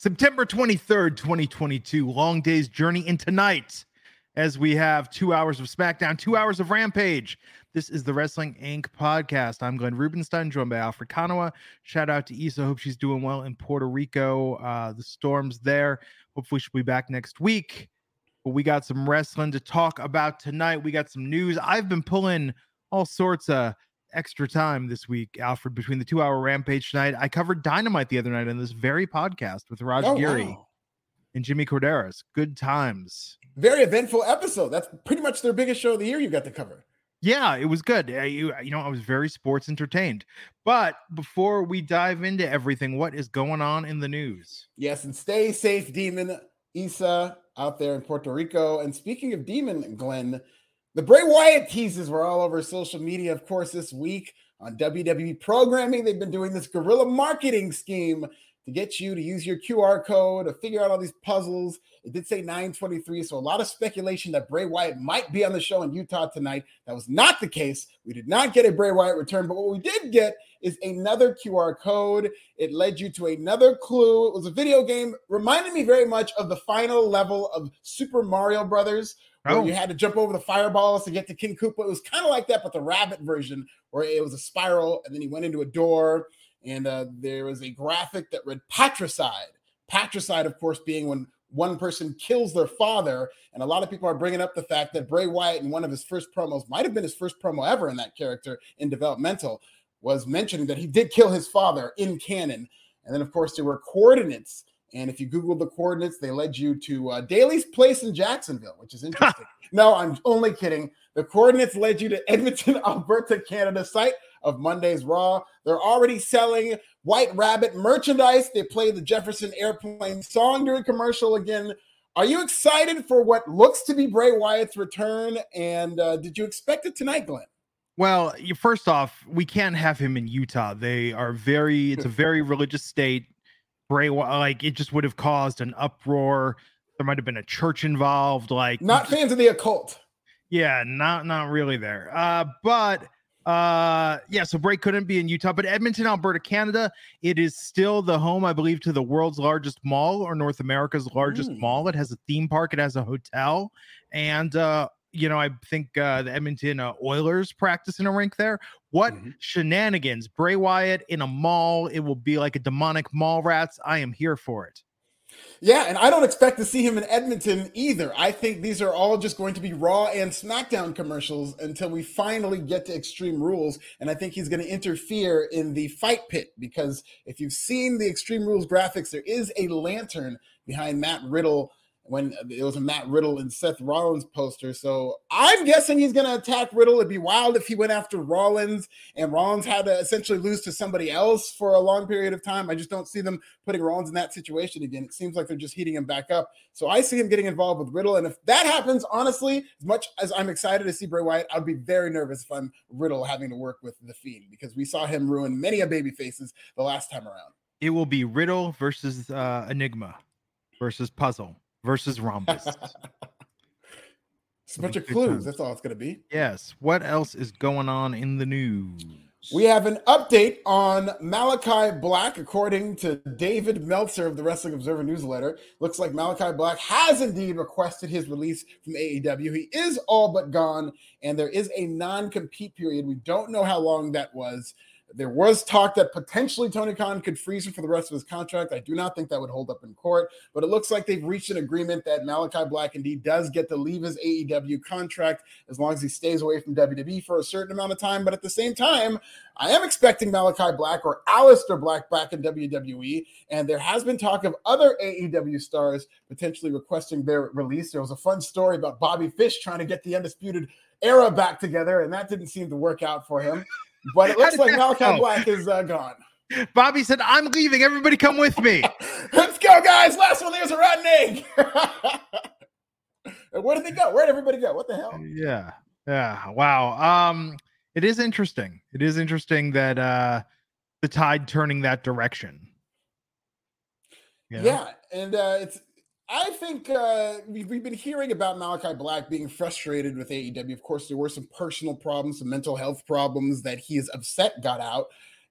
September 23rd, 2022, long day's journey into night as we have two hours of SmackDown, two hours of Rampage. This is the Wrestling Inc. podcast. I'm Glenn Rubenstein, joined by Alfred Konuwa. Shout out to Isa. Hope she's doing well in Puerto Rico. Uh, the storms there. Hopefully, she'll be back next week. But we got some wrestling to talk about tonight. We got some news. I've been pulling all sorts of extra time this week, Alfred, between the two hour rampage tonight. I covered Dynamite the other night on this very podcast with Raj Oh, Giri wow. and Jimmy Korderas. Good times. Very eventful episode. That's pretty much their biggest show of the year you got to cover. Yeah, it was good. Uh, You, you know, I was very sports entertained. But before we dive into everything, what is going on in the news? Yes, and stay safe, Demon Isa out there in Puerto Rico. And speaking of Demon, Glenn, the Bray Wyatt teases were all over social media, of course, this week on WWE programming. They've been doing this guerrilla marketing scheme to get you to use your QR code to figure out all these puzzles. It did say 923, so a lot of speculation that Bray Wyatt might be on the show in Utah tonight. That was not the case. We did not get a Bray Wyatt return, but what we did get is another QR code. It led you to another clue. It was a video game, reminded me very much of the final level of Super Mario Brothers, Oh. you had to jump over the fireballs to get to King Koopa. It was kind of like that, but the rabbit version, where it was a spiral, and then he went into a door, and uh, there was a graphic that read patricide. Patricide, of course, being when one person kills their father. And a lot of people are bringing up the fact that Bray Wyatt, in one of his first promos, might have been his first promo ever in that character in developmental, was mentioning that he did kill his father in canon. And then, of course, there were coordinates. And if you Google the coordinates, they led you to uh, Daily's place in Jacksonville, which is interesting. no, I'm only kidding. The coordinates led you to Edmonton, Alberta, Canada, site of Monday's Raw. They're already selling White Rabbit merchandise. They played the Jefferson Airplane song during commercial again. Are you excited for what looks to be Bray Wyatt's return? And uh, did you expect it tonight, Glenn? Well, first off, we can't have him in Utah. They are very, it's a very religious state. Bray, like, it just would have caused an uproar. There might have been a church involved. Like, Not fans of the occult. Yeah, not not really there. Uh, but uh, yeah, so Bray couldn't be in Utah, but Edmonton, Alberta, Canada, it is still the home, I believe, to the world's largest mall or North America's largest Mm. mall. It has a theme park, it has a hotel, and uh, you know, I think uh, the Edmonton uh, Oilers practice in a rink there. What Mhm. shenanigans? Bray Wyatt in a mall? It will be like a demonic mall rats. I am here for it. Yeah, and I don't expect to see him in Edmonton either. I think these are all just going to be Raw and SmackDown commercials until we finally get to Extreme Rules. And I think he's going to interfere in the fight pit because if you've seen the Extreme Rules graphics, there is a lantern behind Matt Riddle when it was a Matt Riddle and Seth Rollins poster. So I'm guessing he's going to attack Riddle. It'd be wild if he went after Rollins and Rollins had to essentially lose to somebody else for a long period of time. I just don't see them putting Rollins in that situation again. It seems like they're just heating him back up. So I see him getting involved with Riddle. And if that happens, honestly, as much as I'm excited to see Bray Wyatt, I'd be very nervous if I'm Riddle having to work with the Fiend because we saw him ruin many a baby faces the last time around. It will be Riddle versus uh, Enigma versus Puzzle versus Rhombus. It's a bunch of clues. That's all it's going to be. Yes. What else is going on in the news? We have an update on Malachi Black, according to David Meltzer of the Wrestling Observer newsletter. Looks like Malachi Black has indeed requested his release from AEW. He is all but gone, and there is a non compete period. We don't know how long that was. There was talk that potentially Tony Khan could freeze him for the rest of his contract. I do not think that would hold up in court, but it looks like they've reached an agreement that Malachi Black indeed does get to leave his AEW contract as long as he stays away from WWE for a certain amount of time. But at the same time, I am expecting Malachi Black or Aleister Black back in WWE, and there has been talk of other AEW stars potentially requesting their release. There was a fun story about Bobby Fish trying to get the Undisputed Era back together, and that didn't seem to work out for him. But it looks like Malachi Black is uh, gone. Bobby said, I'm leaving. Everybody come with me. Let's go, guys. Last one, there's a rotten egg. Where did they go? Where did everybody go? What the hell? Yeah. Yeah. Wow. Um, it is interesting. It is interesting that uh the tide turning that direction. You know? Yeah, and uh it's I think uh, we've, we've been hearing about Malachi Black being frustrated with AEW. Of course, there were some personal problems, some mental health problems that he is upset got out.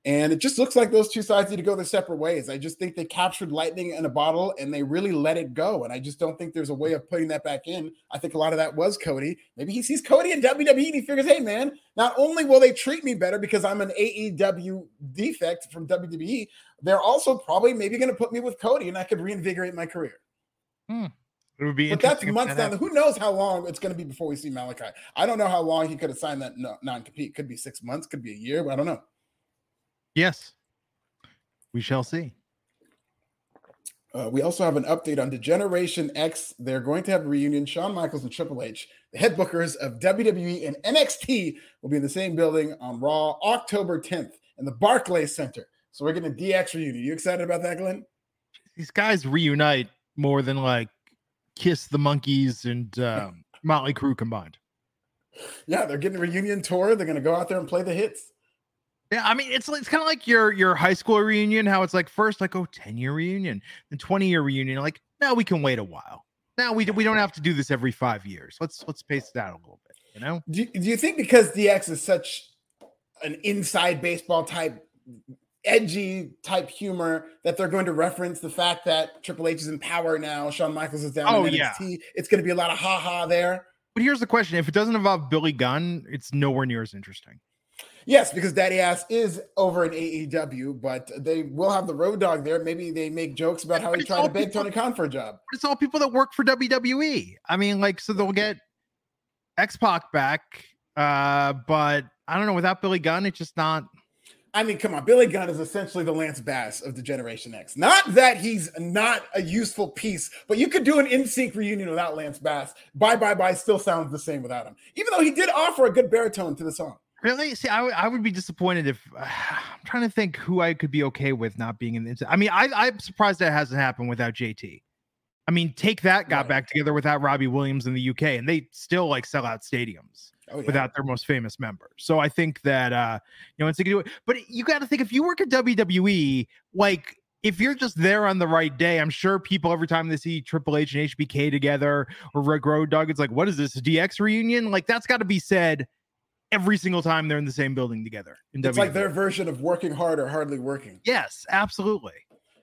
And it just looks like those two sides need to go their separate ways. I just think they captured lightning in a bottle and they really let it go. And I just don't think there's a way of putting that back in. I think a lot of that was Cody. Maybe he sees Cody in WWE and he figures, hey, man, not only will they treat me better because I'm an AEW defect from WWE, they're also probably maybe going to put me with Cody and I could reinvigorate my career. Hmm. It would be but that's months that down. Who knows how long it's going to be before we see Malachi? I don't know how long he could have signed that non compete. Could be six months, could be a year. but I don't know. Yes, we shall see. Uh, we also have an update on D-Generation X. They're going to have a reunion. Shawn Michaels and Triple H, the head bookers of WWE and NXT, will be in the same building on Raw October 10th in the Barclays Center. So we're getting a DX reunion. You excited about that, Glenn? These guys reunite more than like Kiss the Monkees and um, Motley Crue combined. Yeah, they're getting a reunion tour. They're going to go out there and play the hits. Yeah, I mean, it's it's kind of like your your high school reunion. How it's like first like oh 10 year reunion, then 20 year reunion. Like now we can wait a while. Now we we don't have to do this every five years. Let's let's pace it out a little bit. You know? Do, do you think because DX is such an inside baseball type edgy type humor that they're going to reference the fact that Triple H is in power now, Shawn Michaels is down oh, in NXT. Yeah. It's going to be a lot of ha ha there. But here's the question: If it doesn't involve Billy Gunn, it's nowhere near as interesting. Yes, because Daddy Ass is over in AEW, but they will have the Road Dog there. Maybe they make jokes about how he tried to beg Tony Khan for a job. But it's all people that work for WWE. I mean, like, so they'll get X Pac back, uh, but I don't know. Without Billy Gunn, it's just not I mean, come on, Billy Gunn is essentially the Lance Bass of the Generation X. Not that he's not a useful piece, but you could do an NSYNC reunion without Lance Bass. Bye bye bye still sounds the same without him, even though he did offer a good baritone to the song. Really? See, I, w- I would be disappointed if uh, I'm trying to think who I could be okay with not being in the. I mean, I, I'm surprised that hasn't happened without JT. I mean, take that got right. back together without Robbie Williams in the UK, and they still like sell out stadiums oh, yeah. without their most famous member. So I think that uh, you know, it's a good. But you got to think if you work at WWE, like if you're just there on the right day, I'm sure people every time they see Triple H and HBK together or Rick Road Dog, it's like, what is this a DX reunion? Like that's got to be said every single time they're in the same building together. it's WWE. like their version of working hard or hardly working. Yes, absolutely.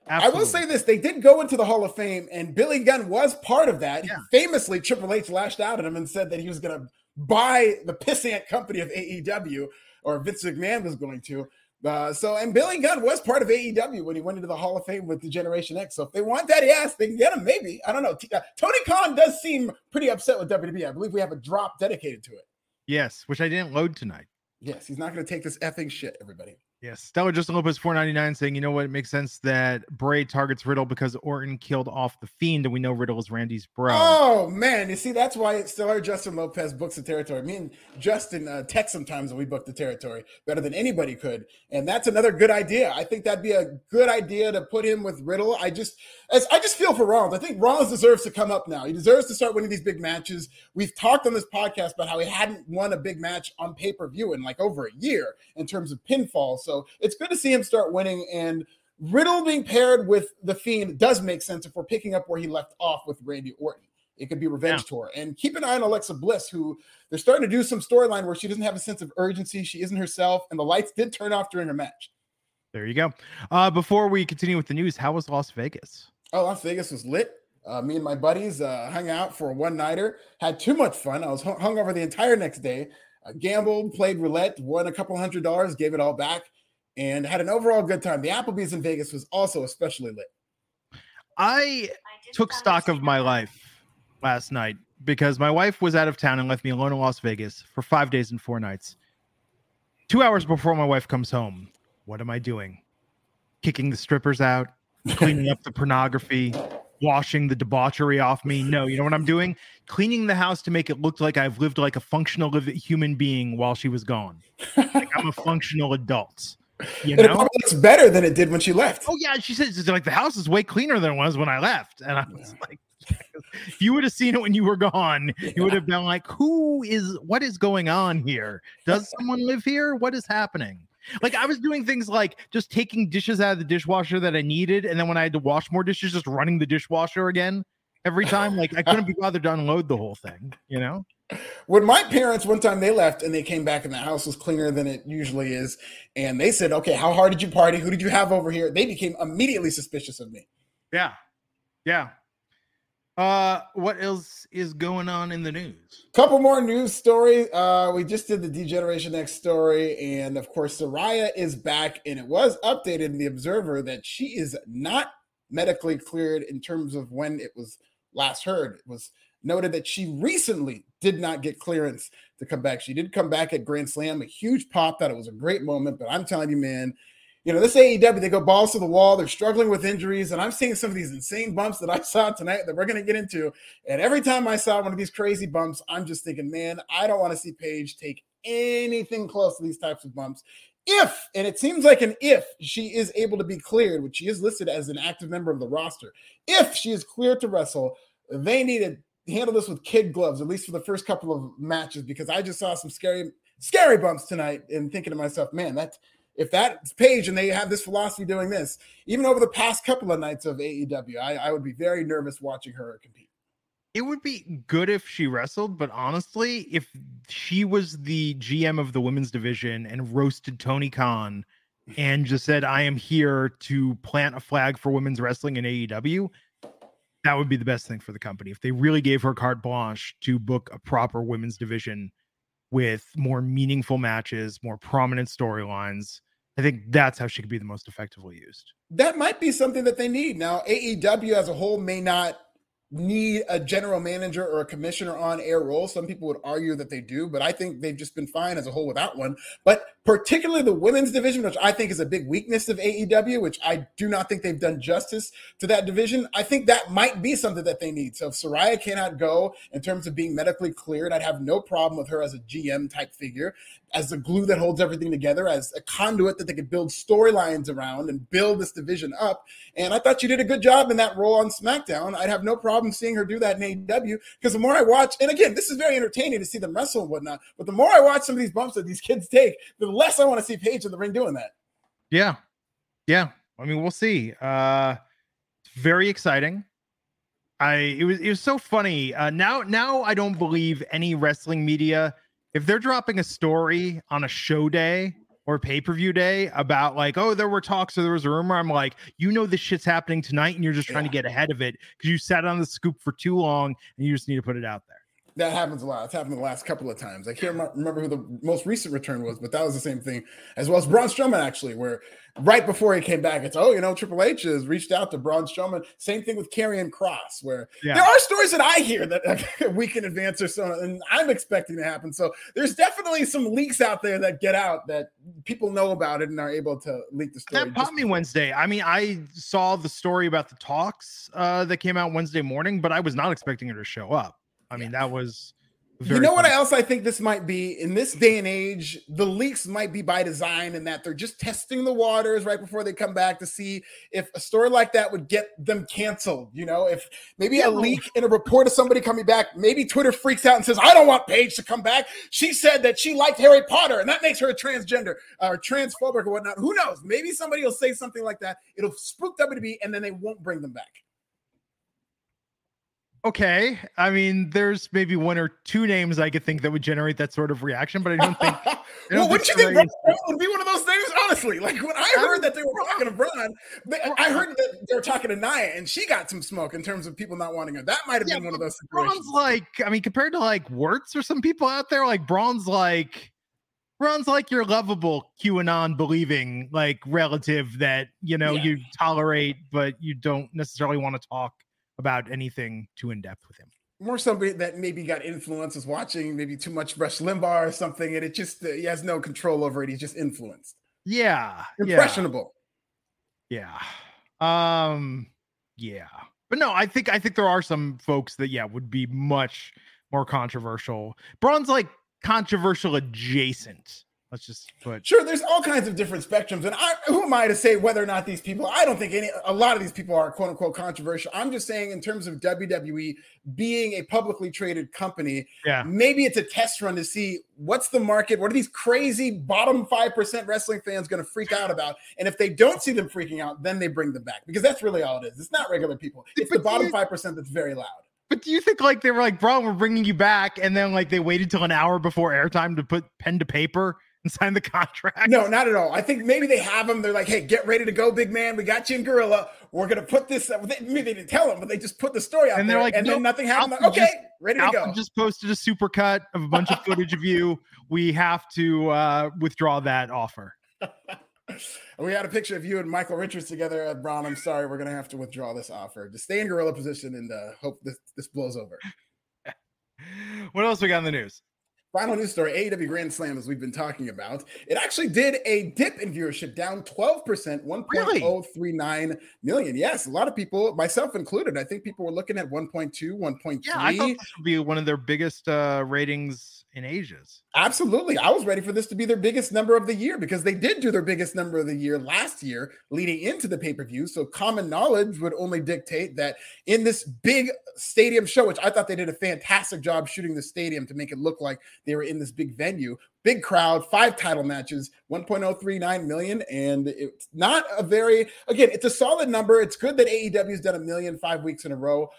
Absolutely. I will say this: they did go into the Hall of Fame, and Billy Gunn was part of that. Yeah. Famously, Triple H lashed out at him and said that he was going to buy the pissant company of AEW, or Vince McMahon was going to. Uh, so, and Billy Gunn was part of AEW when he went into the Hall of Fame with the Generation X. So, if they want Daddy Ass, they can get him. Maybe I don't know. T- uh, Tony Khan does seem pretty upset with WWE. I believe we have a drop dedicated to it. Yes, which I didn't load tonight. Yes, he's not going to take this effing shit, everybody. Yes. Stellar Justin Lopez 499 saying, you know what? It makes sense that Bray targets Riddle because Orton killed off the fiend, and we know Riddle is Randy's bro. Oh man, you see, that's why Stellar Justin Lopez books the territory. Me and Justin uh, text sometimes when we book the territory better than anybody could. And that's another good idea. I think that'd be a good idea to put him with Riddle. I just as I just feel for Rollins. I think Rollins deserves to come up now. He deserves to start winning these big matches. We've talked on this podcast about how he hadn't won a big match on pay-per-view in like over a year in terms of pinfalls. So it's good to see him start winning. And Riddle being paired with the Fiend does make sense if we're picking up where he left off with Randy Orton. It could be revenge yeah. tour. And keep an eye on Alexa Bliss, who they're starting to do some storyline where she doesn't have a sense of urgency. She isn't herself, and the lights did turn off during her match. There you go. Uh, before we continue with the news, how was Las Vegas? Oh, Las Vegas was lit. Uh, me and my buddies uh, hung out for a one nighter. Had too much fun. I was hung over the entire next day. I gambled, played roulette, won a couple hundred dollars, gave it all back and had an overall good time. The Applebee's in Vegas was also especially lit. I took stock of my life last night because my wife was out of town and left me alone in Las Vegas for five days and four nights. Two hours before my wife comes home, what am I doing? Kicking the strippers out, cleaning up the pornography, washing the debauchery off me. No, you know what I'm doing? Cleaning the house to make it look like I've lived like a functional human being while she was gone. Like I'm a functional adult. You know? it probably looks better than it did when she left. Oh yeah, she says like the house is way cleaner than it was when I left, and I was like, if you would have seen it when you were gone, yeah. you would have been like, "Who is? What is going on here? Does someone live here? What is happening?" Like I was doing things like just taking dishes out of the dishwasher that I needed, and then when I had to wash more dishes, just running the dishwasher again every time. Like I couldn't be bothered to unload the whole thing, you know. When my parents one time they left and they came back and the house was cleaner than it usually is, and they said, "Okay, how hard did you party? Who did you have over here?" They became immediately suspicious of me. Yeah, yeah. Uh, what else is going on in the news? Couple more news stories. Uh, we just did the D-Generation X story, and of course, Saraya is back, and it was updated in the Observer that she is not medically cleared in terms of when it was last heard. It was noted that she recently did not get clearance to come back. She did come back at Grand Slam, a huge pop. That it was a great moment, but I'm telling you, man, you know, this AEW, they go balls to the wall. They're struggling with injuries. And I'm seeing some of these insane bumps that I saw tonight that we're going to get into. And every time I saw one of these crazy bumps, I'm just thinking, man, I don't want to see Paige take anything close to these types of bumps. If, and it seems like an if, she is able to be cleared, which she is listed as an active member of the roster, if she is cleared to wrestle, they need to handle this with kid gloves, at least for the first couple of matches, because I just saw some scary, scary bumps tonight and thinking to myself, man, that if that Paige and they have this philosophy doing this, even over the past couple of nights of AEW, I, I would be very nervous watching her compete. It would be good if she wrestled, but honestly, if she was the GM of the women's division and roasted Tony Khan and just said, I am here to plant a flag for women's wrestling in AEW, that would be the best thing for the company. If they really gave her carte blanche to book a proper women's division with more meaningful matches, more prominent storylines, I think that's how she could be the most effectively used. That might be something that they need. Now, AEW as a whole may not need a general manager or a commissioner on air role. Some people would argue that they do, but I think they've just been fine as a whole without one. But particularly the women's division, which I think is a big weakness of AEW, which I do not think they've done justice to that division. I think that might be something that they need. So if Saraya cannot go in terms of being medically cleared, I'd have no problem with her as a GM type figure as the glue that holds everything together, as a conduit that they could build storylines around and build this division up. And I thought she did a good job in that role on SmackDown. I'd have no problem seeing her do that in AEW because the more I watch, and again, this is very entertaining to see them wrestle and whatnot, but the more I watch some of these bumps that these kids take, the less I want to see Paige in the ring doing that. Yeah. Yeah. I mean, we'll see. Uh very exciting. I it was it was so funny. Uh now now I don't believe any wrestling media if they're dropping a story on a show day or pay-per-view day about like, oh, there were talks or there was a rumor, I'm like, you know this shit's happening tonight and you're just trying yeah. to get ahead of it because you sat on the scoop for too long and you just need to put it out there. That happens a lot. It's happened the last couple of times. I can't remember who the most recent return was, but that was the same thing as well as Braun Strowman, actually, where right before he came back, it's oh, you know, Triple H has reached out to Braun Strowman. Same thing with Karrion Kross, where yeah. there are stories that I hear that a week in advance or so, and I'm expecting to happen. So there's definitely some leaks out there that get out that people know about it and are able to leak the story. That popped me Wednesday. I mean, I saw the story about the talks uh, that came out Wednesday morning, but I was not expecting her to show up. I mean, that was. you know what else I think this might be in this day and age? The leaks might be by design in that they're just testing the waters right before they come back to see if a story like that would get them canceled. You know, if maybe yeah. a leak in a report of somebody coming back, maybe Twitter freaks out and says, "I don't want Paige to come back." She said that she liked Harry Potter, and that makes her a transgender or transphobic or whatnot. Who knows? Maybe somebody will say something like that. It'll spook WWE, and then they won't bring them back okay. I mean, there's maybe one or two names I could think that would generate that sort of reaction, but I don't think. I don't well, wouldn't you think Braun would be one of those names? Honestly, like when I heard that they were talking to Braun, I heard that they were talking to Nia, and she got some smoke in terms of people not wanting her. That might have yeah, been one of those situations. Braun's like, I mean, compared to like Wirtz or some people out there, like Braun's like Braun's like your lovable QAnon believing like relative that you know Yeah. you tolerate, but you don't necessarily want to talk about anything too in depth with him. More somebody that maybe got influences watching maybe too much Rush Limbaugh or something, and it just uh, he has no control over it. He's just influenced, Yeah, yeah, impressionable. yeah, um, yeah. But no, I think I think there are some folks that yeah would be much more controversial. Braun's like controversial adjacent. Let's just put Sure, there's all kinds of different spectrums, and I, who am I to say whether or not these people? I don't think any, a lot of these people are quote unquote controversial. I'm just saying, in terms of WWE being a publicly traded company, yeah. maybe it's a test run to see what's the market, what are these crazy bottom five percent wrestling fans going to freak out about, and if they don't see them freaking out, then they bring them back because that's really all it is. It's not regular people; it's the bottom five percent that's very loud. But do you think like they were like, bro, we're bringing you back, and then like they waited till an hour before airtime to put pen to paper and sign the contract? No, not at all. I think maybe they have them. They're like, "Hey, get ready to go, big man. We got you in Gorilla. We're gonna put this." They, maybe they didn't tell them, but they just put the story out And they're there, like, and "Nope, then nothing happened. Alpha okay, just- ready to Alpha go. just posted a supercut of a bunch of footage of you. We have to uh withdraw that offer. we had a picture of you and Michael Richards together at Braun. I'm sorry, we're gonna have to withdraw this offer. Just stay in Gorilla position and uh, hope this this blows over. What else we got in the news? Final news story AEW Grand Slam, as we've been talking about, it actually did a dip in viewership, down 12%, 1.039 million. Yes, a lot of people, myself included, I think people were looking at 1.2, 1.3. Yeah, I thought this would be one of their biggest uh ratings in Asia's. Absolutely. I was ready for this to be their biggest number of the year because they did do their biggest number of the year last year leading into the pay per view. So, common knowledge would only dictate that in this big stadium show, which I thought they did a fantastic job shooting the stadium to make it look like they were in this big venue, big crowd, five title matches, 1.039 million. And it's not a very, again, it's a solid number. It's good that AEW's done a million five weeks in a row.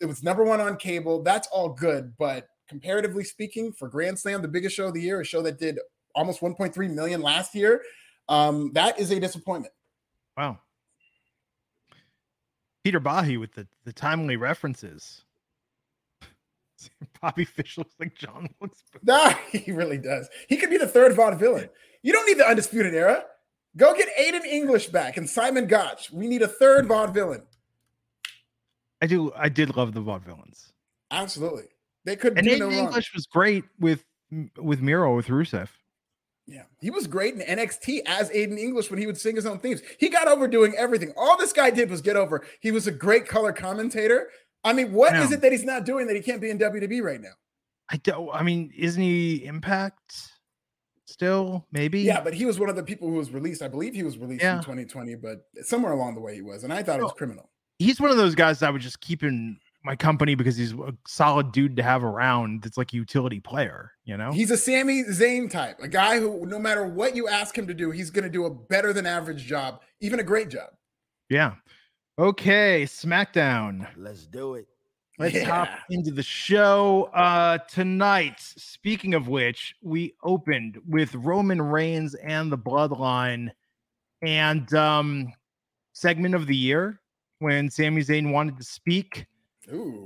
It was number one on cable. That's all good. But comparatively speaking, for Grand Slam, the biggest show of the year, a show that did almost 1.3 million last year, um, that is a disappointment. Wow. Peter Bahi with the, the timely references. Bobby Fish looks like John Booth. Nah, he really does. He could be the third vaudevillain. You don't need the Undisputed Era. Go get Aiden English back and Simon Gotch. We need a third vaudevillain. I do I did love the vaudevillains. Absolutely. They could And do Aiden no wrong. English was great with with Miro with Rusev. Yeah, he was great in NXT as Aiden English when he would sing his own themes. He got over doing everything. All this guy did was get over. He was a great color commentator. I mean, what is Yeah. it that he's not doing that he can't be in WWE right now? I don't I mean, isn't he impact still? Maybe. Yeah, but he was one of the people who was released. I believe he was released Yeah. in 2020, but somewhere along the way he was, and I thought it was criminal. he's one of those guys that I would just keep in my company because he's a solid dude to have around that's like a utility player, you know? He's a Sami Zayn type, a guy who, no matter what you ask him to do, he's going to do a better than average job, even a great job. yeah. Okay, SmackDown. Let's do it. Let's hop into the show uh tonight. Speaking of which, we opened with Roman Reigns and the Bloodline and um segment of the year when Sami Zayn wanted to speak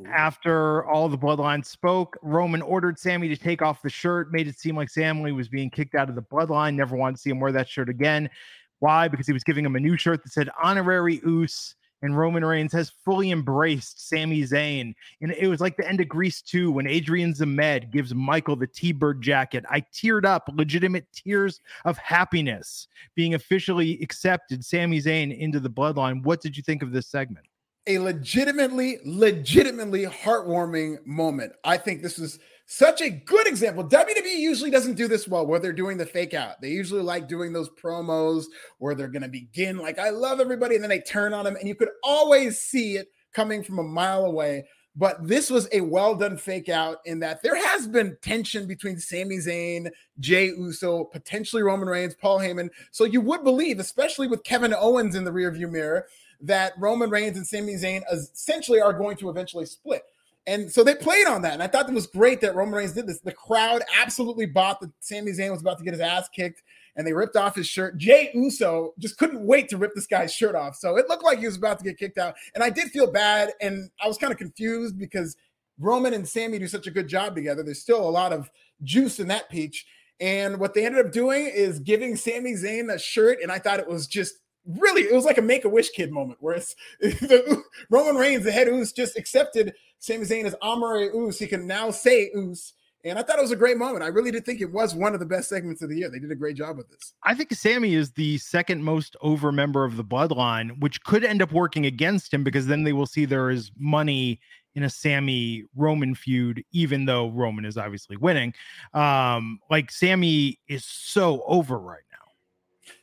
After all the bloodline spoke. Roman ordered Sami to take off the shirt, made it seem like Sami was being kicked out of the bloodline. Never wanted to see him wear that shirt again. Why? Because he was giving him a new shirt that said honorary Oos. And Roman Reigns has fully embraced Sami Zayn. And it was like the end of Grease 2 when Adrian Zmed gives Michael the T Bird jacket. I teared up, legitimate tears of happiness being officially accepted Sami Zayn into the bloodline. What did you think of this segment? A legitimately, legitimately heartwarming moment. I think this is such a good example. WWE usually doesn't do this well where they're doing the fake out. They usually like doing those promos where they're going to begin like, I love everybody. And then they turn on them, and you could always see it coming from a mile away. But this was a well done fake out in that there has been tension between Sami Zayn, Jey Uso, potentially Roman Reigns, Paul Heyman. So you would believe, especially with Kevin Owens in the rearview mirror, that Roman Reigns and Sami Zayn essentially are going to eventually split. And so they played on that. And I thought it was great that Roman Reigns did this. The crowd absolutely bought that Sami Zayn was about to get his ass kicked and they ripped off his shirt. Jey Uso just couldn't wait to rip this guy's shirt off. So it looked like he was about to get kicked out. And I did feel bad. And I was kind of confused because Roman and Sami do such a good job together. There's still a lot of juice in that peach. And what they ended up doing is giving Sami Zayn a shirt, and I thought it was just really it was like a make a wish kid moment where it's the, Roman Reigns, the head Uce, just accepted Sami Zayn as Amare Uce. He can now say Uce. And I thought it was a great moment. I really did think it was one of the best segments of the year. They did a great job with this. I think Sami is the second most over member of the bloodline, which could end up working against him because then they will see there is money in a Sami Roman feud, even though Roman is obviously winning. Um, like Sami is so over right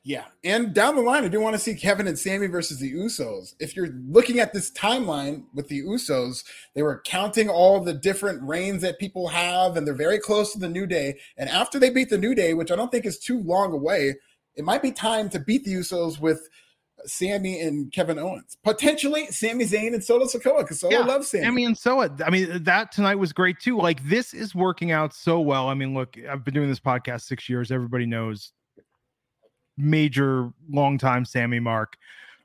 yeah. And down the line, I do want to see Kevin and Sami versus the Usos. If you're looking at this timeline with the Usos, they were counting all the different reigns that people have, and they're very close to the New Day. And after they beat the New Day, which I don't think is too long away, it might be time to beat the Usos with Sami and Kevin Owens. Potentially Sami Zayn and Solo Sikoa because Solo yeah, loves Sami. Sami and Soa. I mean, that tonight was great too. Like this is working out so well. I mean, look, I've been doing this podcast six years. Everybody knows major longtime Sami Mark,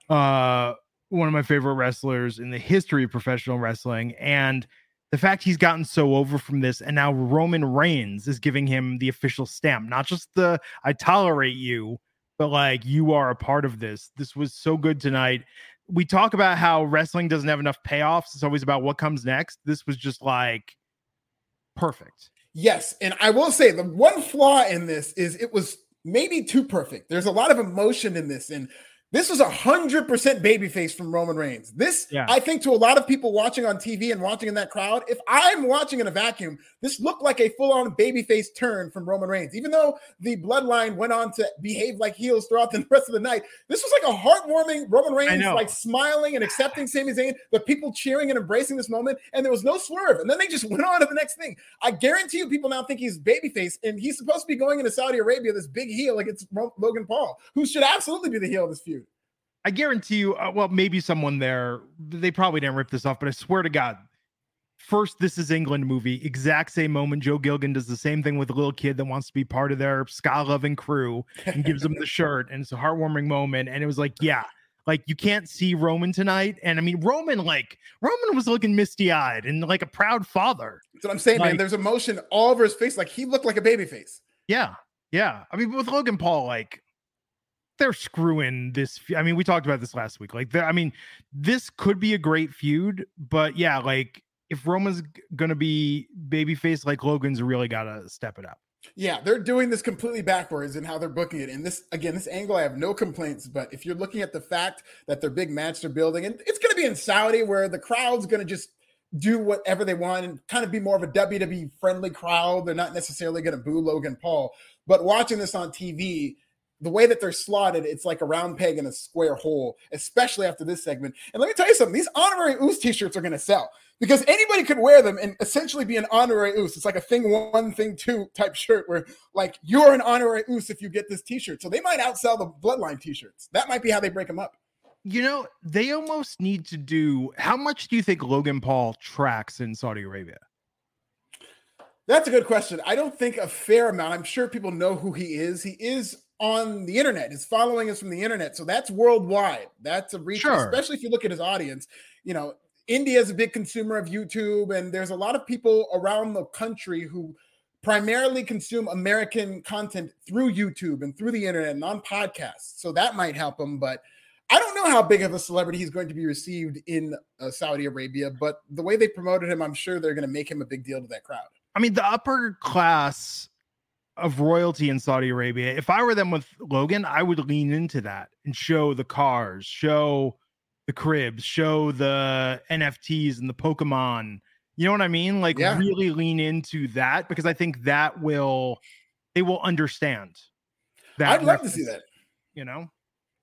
uh, one of my favorite wrestlers in the history of professional wrestling. And the fact he's gotten so over from this, and now Roman Reigns is giving him the official stamp, not just the I tolerate you, but like you are a part of this. This was so good tonight. We talk about how wrestling doesn't have enough payoffs. It's always about what comes next. This was just like perfect. Yes. And I will say the one flaw in this is it was maybe too perfect. There's a lot of emotion in this, and this was a hundred percent babyface from Roman Reigns. This, yeah. I think, to a lot of people watching on TV and watching in that crowd, if I'm watching in a vacuum, this looked like a full-on babyface turn from Roman Reigns. Even though the bloodline went on to behave like heels throughout the rest of the night, this was like a heartwarming Roman Reigns, like smiling and accepting Sami Zayn, the people cheering and embracing this moment, and there was no swerve. And then they just went on to the next thing. I guarantee you, people now think he's babyface, and he's supposed to be going into Saudi Arabia, this big heel against Logan Paul, who should absolutely be the heel of this feud. I guarantee you, uh, well, maybe someone there, they probably didn't rip this off, but I swear to God, first This Is England movie, exact same moment. Joe Gilgun does the same thing with a little kid that wants to be part of their ska loving crew and gives him the shirt. And it's a heartwarming moment. And it was like, yeah, like you can't see Roman tonight. And I mean, Roman, like, Roman was looking misty eyed and like a proud father. That's what I'm saying, like, man. There's emotion all over his face. Like he looked like a baby face. Yeah. Yeah. I mean, with Logan Paul, like, they're screwing this. I mean, we talked about this last week. Like, I mean, this could be a great feud, but yeah, like if Roman's gonna be babyface, like Logan's really gotta step it up. Yeah, they're doing this completely backwards in how they're booking it. And this, again, this angle, I have no complaints. But if you're looking at the fact that their big match they're building, and it's going to be in Saudi where the crowd's going to just do whatever they want and kind of be more of a WWE friendly crowd. They're not necessarily going to boo Logan Paul. But watching this on TV, the way that they're slotted, it's like a round peg in a square hole, especially after this segment. And let me tell you something: these honorary Uce t-shirts are going to sell because anybody could wear them and essentially be an honorary Uce. It's like a thing one, thing two type shirt where like you're an honorary Uce if you get this t-shirt. So they might outsell the Bloodline t-shirts. That might be how they break them up. You know, they almost need to do. How much do you think Logan Paul tracks in Saudi Arabia? That's a good question. I don't think a fair amount. I'm sure people know who he is. He is on the internet. His following is from the internet. So that's worldwide. That's a reach, sure. especially if you look at his audience. You know, India is a big consumer of YouTube, and there's a lot of people around the country who primarily consume American content through YouTube and through the internet and on podcasts. So that might help him. But I don't know how big of a celebrity he's going to be received in uh, Saudi Arabia, but the way they promoted him, I'm sure they're going to make him a big deal to that crowd. I mean, the upper class of royalty in Saudi Arabia. If I were them with Logan, I would lean into that and show the cars, show the cribs, show the NFTs and the Pokemon. You know what I mean? Like yeah. really lean into that because I think that will they will understand. That I'd love to see that. You know?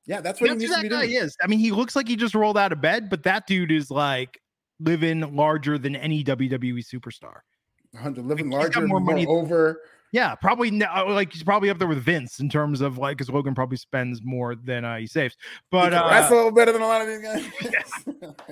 Yeah, that's what that's that guy doing. is. I mean, he looks like he just rolled out of bed, but that dude is like living larger than any WWE superstar. 100 living like, larger, more money over yeah, probably uh, like he's probably up there with Vince in terms of like because Logan probably spends more than uh, he saves. But uh, that's a little better than a lot of these guys. yes. but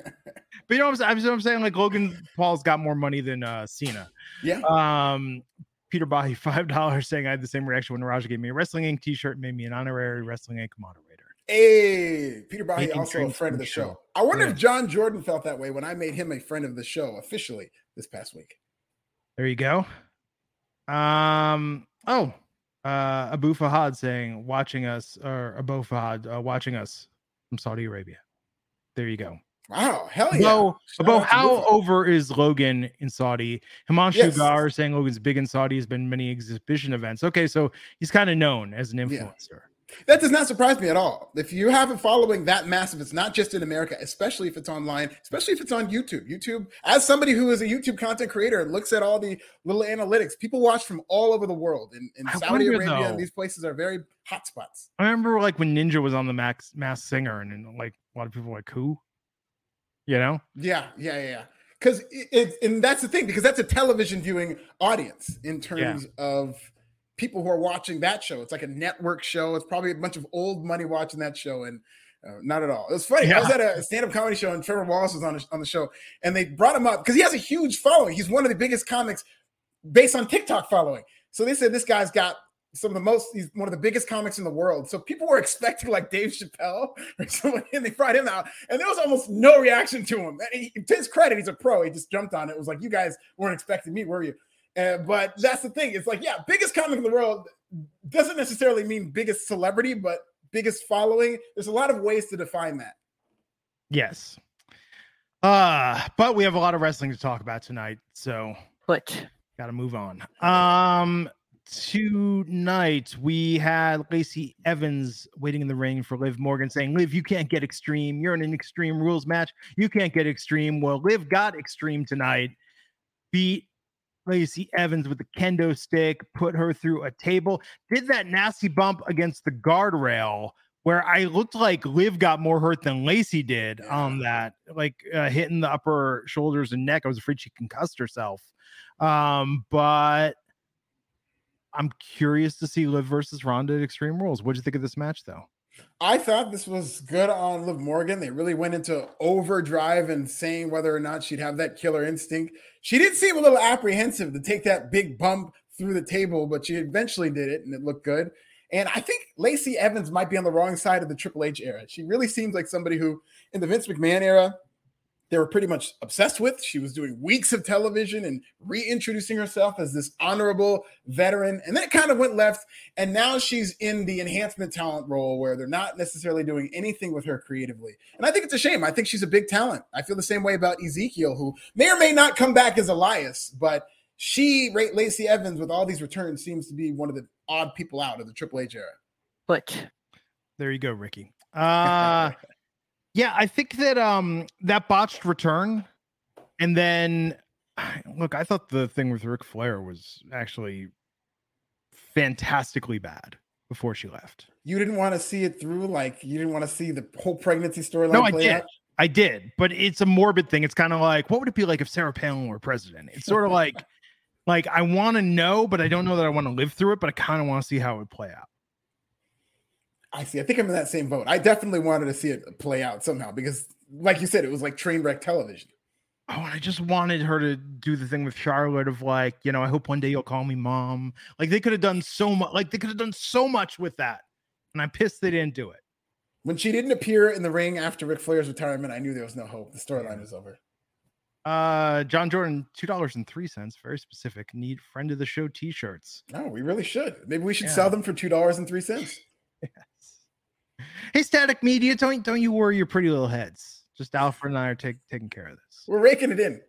you know what I'm, I'm, saying? Like Logan Paul's got more money than uh, Cena. Yeah. Um, Peter Bahi, five dollars, saying I had the same reaction when Raja gave me a Wrestling Inc. T-shirt, made me an honorary Wrestling Inc. moderator. Hey, Peter Bahi, also a friend of the show. show. I wonder yeah. if John Jordan felt that way when I made him a friend of the show officially this past week. There you go. Um. Oh, Uh, Abu Fahad saying, watching us, or Abu Fahad uh, watching us from Saudi Arabia. There you go. Wow, hell yeah. Bo, Shout Bo out to how over is Logan in Saudi? Himanshu Yes. Gar saying Logan's big in Saudi has been many exhibition events. Okay, so he's kind of known as an Yeah. That does not surprise me at all. If you have a following that massive, it's not just in America, especially if it's online, especially if it's on YouTube. YouTube, as somebody who is a YouTube content creator and looks at all the little analytics, people watch from all over the world. And, and I Saudi wonder, Arabia these places are very hot spots. I remember like when Ninja was on the Max Mass Singer, and, and like a lot of people were like who, you know? Yeah, yeah, yeah, yeah. Because it, it, and that's the thing, because that's a television viewing audience in terms of people who are watching that show. It's like a network show. It's probably a bunch of old money watching that show, and uh, not at all. It was funny. I was at a stand-up comedy show, and Trevor Wallace was on the, on the show, and they brought him up because he has a huge following. He's one of the biggest comics based on TikTok following. So they said this guy's got some of the most. He's one of the biggest comics in the world. So people were expecting like Dave Chappelle or someone, and they brought him out, and there was almost no reaction to him. And he, to his credit, he's a pro. He just jumped on it. It was like you guys weren't expecting me, were you? Uh, but that's the thing. It's like, yeah, biggest comic in the world doesn't necessarily mean biggest celebrity, but biggest following. There's a lot of ways to define that. Yes. Uh, but we have a lot of wrestling to talk about tonight, so Put. gotta move on. Um tonight we had Lacey Evans waiting in the ring for Liv Morgan saying, Liv, you can't get extreme. You're in an extreme rules match. You can't get extreme. Well, Liv got extreme tonight, beat Lacey Evans with the kendo stick, put her through a table, did that nasty bump against the guardrail where I looked like Liv got more hurt than Lacey did on that, like uh, hitting the upper shoulders and neck. I was afraid she concussed herself. Um, but I'm curious to see Liv versus Ronda at Extreme Rules. What'd you think of this match, though? I thought this was good on Liv Morgan. They really went into overdrive and saying whether or not she'd have that killer instinct. She did seem a little apprehensive to take that big bump through the table, but she eventually did it and it looked good. And I think Lacey Evans might be on the wrong side of the Triple H era. She really seems like somebody who, in the Vince McMahon era, they were pretty much obsessed with. She was doing weeks of television and reintroducing herself as this honorable veteran. And then it kind of went left. And now she's in the enhancement talent role where they're not necessarily doing anything with her creatively. And I think it's a shame. I think she's a big talent. I feel the same way about Ezekiel, who may or may not come back as Elias, but she, Ra- Lacey Evans, with all these returns, seems to be one of the odd people out of the Triple H era. Put. There you go, Ricky. Uh yeah, I think that um that botched return, and then look, I thought the thing with Ric Flair was actually fantastically bad before she left. You didn't want to see it through, like you didn't want to see the whole pregnancy storyline. No, I play did. out? I did, but it's a morbid thing. It's kind of like, what would it be like if Sarah Palin were president? It's sort of like, like I want to know, but I don't know that I want to live through it. But I kind of want to see how it would play out. I see. I think I'm in that same boat. I definitely wanted to see it play out somehow because, like you said, it was like train wreck television. Oh, I just wanted her to do the thing with Charlotte of like, you know, I hope one day you'll call me mom. Like they could have done so much. Like they could have done so much with that, and I'm pissed they didn't do it. When she didn't appear in the ring after Ric Flair's retirement, I knew there was no hope. The storyline was over. Uh, John Jordan, two dollars and three cents. Very specific. Need friend of the show T-shirts. No, we really should. Maybe we should Yeah. sell them for two dollars and three cents. Hey, Static Media, don't don't you worry your pretty little heads. Just Alfred and I are take, taking care of this. We're raking it in.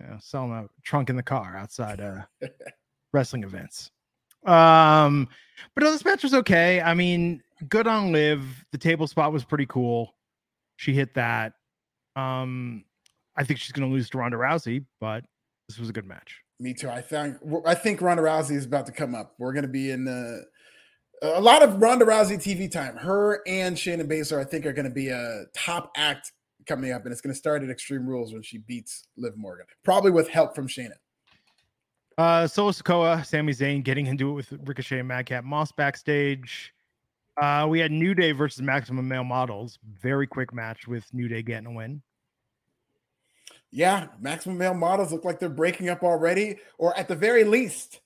you know, selling a trunk in the car outside uh wrestling events. Um, but no, this match was okay. I mean, good on Liv. The table spot was pretty cool. She hit that. Um, I think she's gonna lose to Ronda Rousey, but this was a good match. Me too. I think I think Ronda Rousey is about to come up. We're going to be in uh, a lot of Ronda Rousey TV time. Her and Shayna Baszler, I think, are going to be a top act coming up, and it's going to start at Extreme Rules when she beats Liv Morgan, probably with help from Shayna. Uh, Solo Sikoa, Sami Zayn getting into it with Ricochet and Madcap Moss backstage. Uh, we had New Day versus Maximum Male Models. Very quick match with New Day getting a win. Yeah, Maximum Male Models look like they're breaking up already, or at the very least,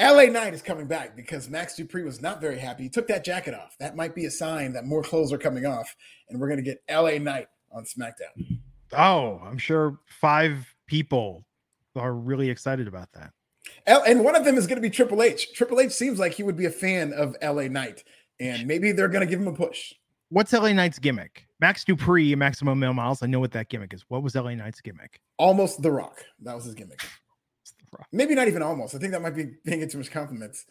LA Knight is coming back because Max Dupree was not very happy. He took that jacket off. That might be a sign that more clothes are coming off, and we're going to get LA Knight on SmackDown. Oh, I'm sure five people are really excited about that. And one of them is going to be Triple H. Triple H seems like he would be a fan of LA Knight, and maybe they're going to give him a push. What's LA Knight's gimmick? Max Dupree, Maximum Male Miles. I know what that gimmick is. What was LA Knight's gimmick? Almost The Rock. That was his gimmick. Maybe not even almost. I think that might be paying it too much compliments.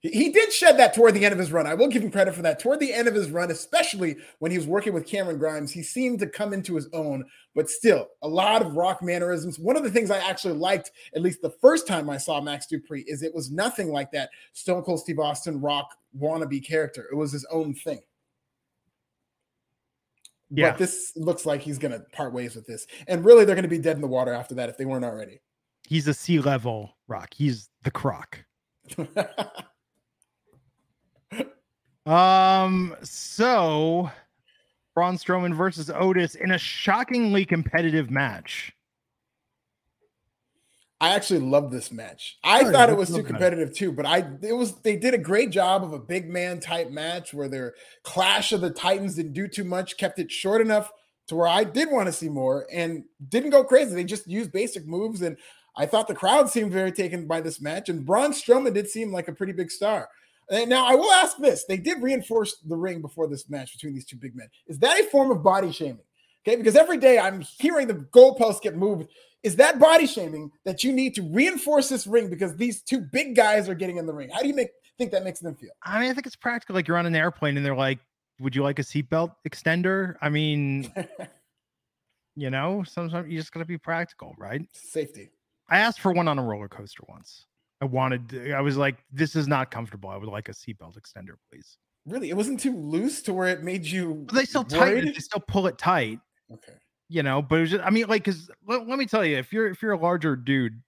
He, he did shed that toward the end of his run. I will give him credit for that. Toward the end of his run, especially when he was working with Cameron Grimes, he seemed to come into his own, but still a lot of rock mannerisms. One of the things I actually liked, at least the first time I saw Max Dupree, is it was nothing like that Stone Cold Steve Austin rock wannabe character. It was his own thing. Yeah. But this looks like he's going to part ways with this. And really, they're going to be dead in the water after that if they weren't already. He's a sea level rock. He's the croc. um, so Braun Strowman versus Otis in a shockingly competitive match. I actually love this match. I oh, thought it was too competitive too, but I it was they did a great job of a big man type match where their clash of the titans didn't do too much, kept it short enough to where I did want to see more and didn't go crazy. They just used basic moves and I thought the crowd seemed very taken by this match and Braun Strowman did seem like a pretty big star. And now I will ask this: They did reinforce the ring before this match between these two big men. Is that a form of body shaming? Okay, because every day I'm hearing the goalposts get moved is that body shaming that you need to reinforce this ring because these two big guys are getting in the ring? How do you make think that makes them feel? I mean, I think it's practical. Like you're on an airplane and they're like, "Would you like a seatbelt extender?" I mean, you know, sometimes you just got to be practical, right? Safety. I asked for one on a roller coaster once. I wanted. I was like, "This is not comfortable. I would like a seatbelt extender, please." Really, it wasn't too loose to where it made you. But they still tighten. They still pull it tight. Okay you know but it was just, i mean like because let, let, me tell you if you're if you're a larger dude